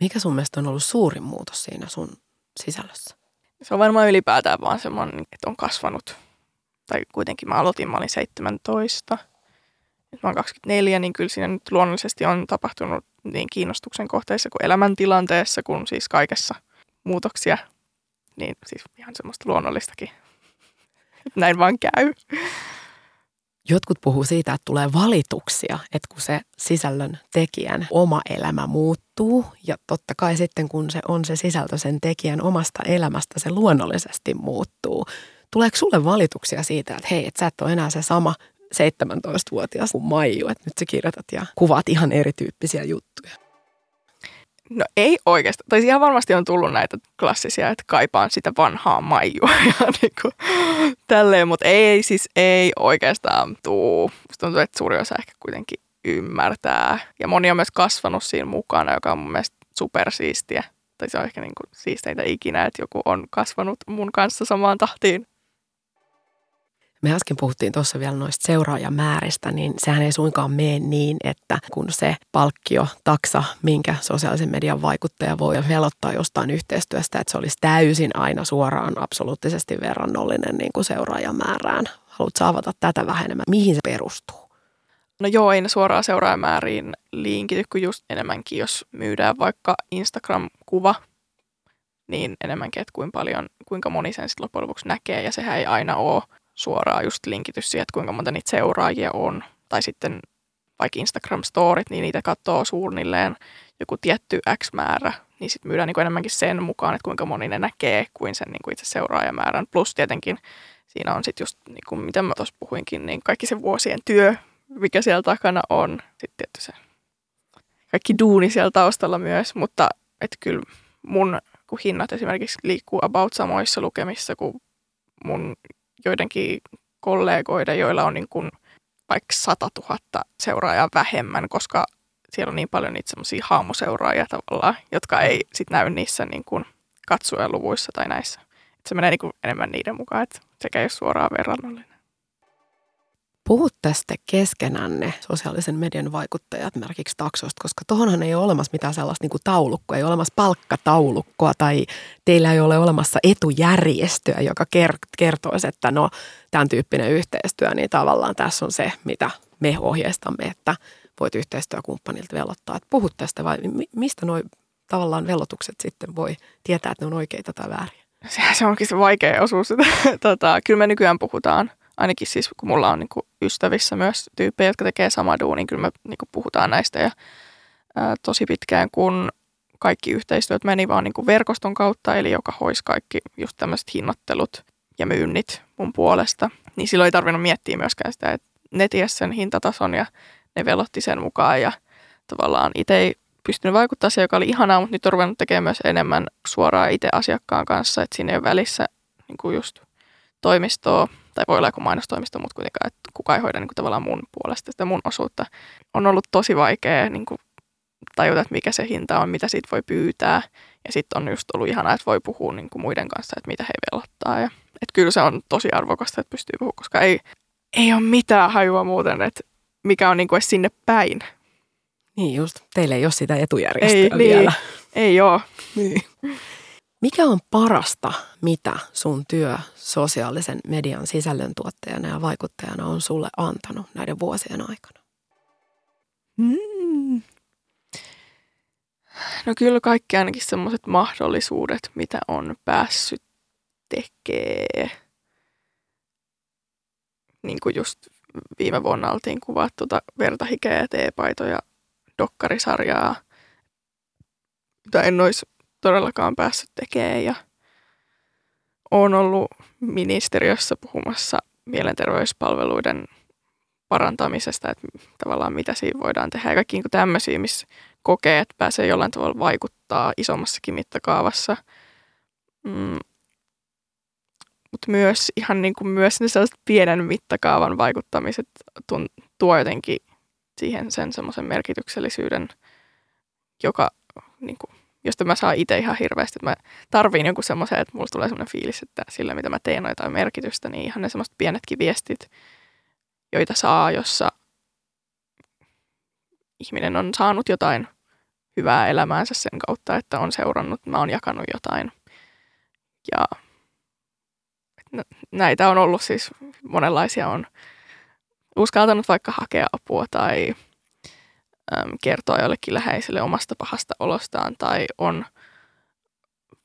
Mikä sun mielestä on ollut suurin muutos siinä sun sisällössä? Se on varmaan ylipäätään vaan semmoinen, että on kasvanut. Tai kuitenkin mä aloitin, mä olin 17 nyt mä oon 24, niin kyllä siinä nyt luonnollisesti on tapahtunut niin kiinnostuksen kohteissa kuin elämäntilanteessa kuin siis kaikessa muutoksia. Niin siis ihan semmoista luonnollistakin. Näin vaan käy. Jotkut puhuu siitä, että tulee valituksia, että kun se sisällön tekijän oma elämä muuttuu ja totta kai sitten kun se on se sisältö sen tekijän omasta elämästä, se luonnollisesti muuttuu. Tuleeko sulle valituksia siitä, että hei, että sä et ole enää se sama 17-vuotias kuin Maiju, että nyt sä kirjoitat ja kuvaat ihan erityyppisiä juttuja? No ei oikeastaan. Tai ihan varmasti on tullut näitä klassisia, että kaipaan sitä vanhaa Maijua ja niin kuin, tälleen, mutta ei siis ei oikeastaan tuu. Musta tuntuu, että suuri osa ehkä kuitenkin ymmärtää. Ja moni on myös kasvanut siinä mukana, joka on mun mielestä supersiistiä. Tai se on ehkä niin kuin siisteintä ikinä, että joku on kasvanut mun kanssa samaan tahtiin. Me äsken puhuttiin tuossa vielä noista seuraajamääristä, niin sehän ei suinkaan mene niin, että kun se palkkio, taksa, minkä sosiaalisen median vaikuttaja voi velottaa jostain yhteistyöstä, että se olisi täysin aina suoraan absoluuttisesti verrannollinen niin kuin seuraajamäärään. Haluatko avata tätä vähän enemmän? Mihin se perustuu? No joo, ei ne suoraan seuraajamääriin linkity, kun just enemmänkin, jos myydään vaikka Instagram-kuva, niin enemmänkin, että kuinka paljon, kuinka moni sen sitten loppujen lopuksi näkee, ja sehän ei aina ole suoraan just linkitys siihen, että kuinka monta niitä seuraajia on. Tai sitten vaikka Instagram-storit, niin niitä katsoo suunnilleen joku tietty X määrä, niin sitten myydään niin enemmänkin sen mukaan, että kuinka moni ne näkee kuin sen niin kuin itse seuraajamäärän. Plus tietenkin siinä on sitten just, niin kuin mitä mä tuossa puhuinkin, niin kaikki se vuosien työ, mikä siellä takana on. Sitten tietty se kaikki duuni siellä taustalla myös, mutta että kyllä mun kun hinnat esimerkiksi liikkuu about samoissa lukemissa kuin mun joidenkin kollegoiden, joilla on niin kuin vaikka 100 000 seuraajaa vähemmän, koska siellä on niin paljon niitä semmoisia haamuseuraajia tavallaan, jotka ei sit näy niissä niin kuin katsojaluvuissa tai näissä. Et se menee niin kuin enemmän niiden mukaan, että sekä ei ole suoraan verrannollinen. Puhutte sitten keskenänne sosiaalisen median vaikuttajat merkiksi taksosta, koska tuohonhan ei ole olemassa mitään sellaista niin taulukkoa, ei ole olemassa palkkataulukkoa tai teillä ei ole olemassa etujärjestöä, joka kertoisi, että no tämän tyyppinen yhteistyö, niin tavallaan tässä on se, mitä me ohjeistamme, että voit yhteistyökumppanilta velottaa. Että puhut tästä vai mistä nuo tavallaan velotukset sitten voi tietää, että ne on oikeita tai vääriä? Se, se onkin se vaikea osuus. tota, kyllä me nykyään puhutaan ainakin siis kun mulla on niin kuin ystävissä myös tyyppejä, jotka tekee samaa duunia, niin kyllä me niin kuin puhutaan näistä ja ää, tosi pitkään, kun kaikki yhteistyöt meni vaan niin kuin verkoston kautta, eli joka hoisi kaikki just tämmöiset hinnoittelut ja myynnit mun puolesta. Niin silloin ei tarvinnut miettiä myöskään sitä, että ne ties sen hintatason ja ne velotti sen mukaan ja tavallaan itse ei pystynyt vaikuttaa se, joka oli ihanaa, mutta nyt on ruvennut tekemään myös enemmän suoraan itse asiakkaan kanssa, että siinä ei ole välissä niin kuin just toimistoa, tai voi olla joku mainostoimisto, mutta kuitenkaan, että kukaan ei hoida niin kuin tavallaan mun puolesta sitä mun osuutta. On ollut tosi vaikea niin kuin tajuta, että mikä se hinta on, mitä siitä voi pyytää. Ja sitten on just ollut ihanaa, että voi puhua niin kuin muiden kanssa, että mitä he velottaa. Ja, että kyllä se on tosi arvokasta, että pystyy puhumaan, koska ei, ei ole mitään hajua muuten, että mikä on niin kuin sinne päin. Niin just, teillä ei ole sitä etujärjestöä ei, niin. vielä. Niin, ei ole. Niin. Mikä on parasta, mitä sun työ sosiaalisen median sisällöntuottajana ja vaikuttajana on sulle antanut näiden vuosien aikana? Mm. No kyllä kaikki ainakin semmoiset mahdollisuudet, mitä on päässyt tekee. Niin kuin just viime vuonna oltiin kuvattu tuota verta, hikeä ja teepaitoja dokkarisarjaa, jota en olisi todellakaan päässyt tekemään. Ja olen ollut ministeriössä puhumassa mielenterveyspalveluiden parantamisesta, että tavallaan mitä siinä voidaan tehdä. Ja kaikki tämmöisiä, missä kokee, että pääsee jollain tavalla vaikuttaa isommassakin mittakaavassa. Mm. Mutta myös ihan niin kuin myös ne sellaiset pienen mittakaavan vaikuttamiset tun, tuo jotenkin siihen sen semmoisen merkityksellisyyden, joka, niin kuin, josta mä saan itse ihan hirveästi. Että mä tarviin joku semmoisen, että mulla tulee semmoinen fiilis, että sillä mitä mä teen on jotain merkitystä, niin ihan ne semmoiset pienetkin viestit, joita saa, jossa ihminen on saanut jotain hyvää elämäänsä sen kautta, että on seurannut, mä oon jakanut jotain. Ja näitä on ollut siis monenlaisia on uskaltanut vaikka hakea apua tai äm, kertoa jollekin läheiselle omasta pahasta olostaan tai on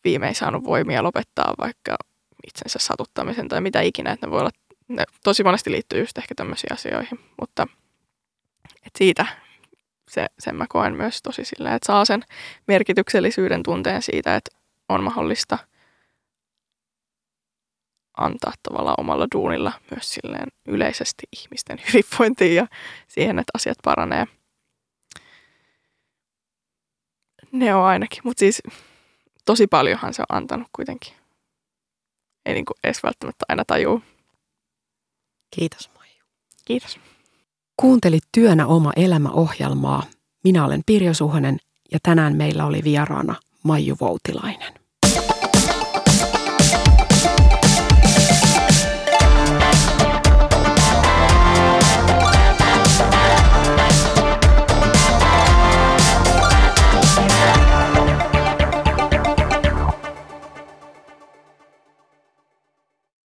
viimein saanut voimia lopettaa vaikka itsensä satuttamisen tai mitä ikinä, että ne voi olla, ne tosi monesti liittyy just ehkä tämmöisiin asioihin, mutta et siitä se, sen mä koen myös tosi silleen, että saa sen merkityksellisyyden tunteen siitä, että on mahdollista – antaa tavallaan omalla duunilla myös silleen yleisesti ihmisten hyvinvointiin ja siihen, että asiat paranee. Ne on ainakin, mutta siis tosi paljonhan se on antanut kuitenkin. Ei niin kuin edes välttämättä aina tajuu. Kiitos Maiju. Kiitos. Kuuntelit Työnä oma elämä ohjelmaa. Minä olen Pirjo Suhonen ja tänään meillä oli vieraana Maiju Voutilainen.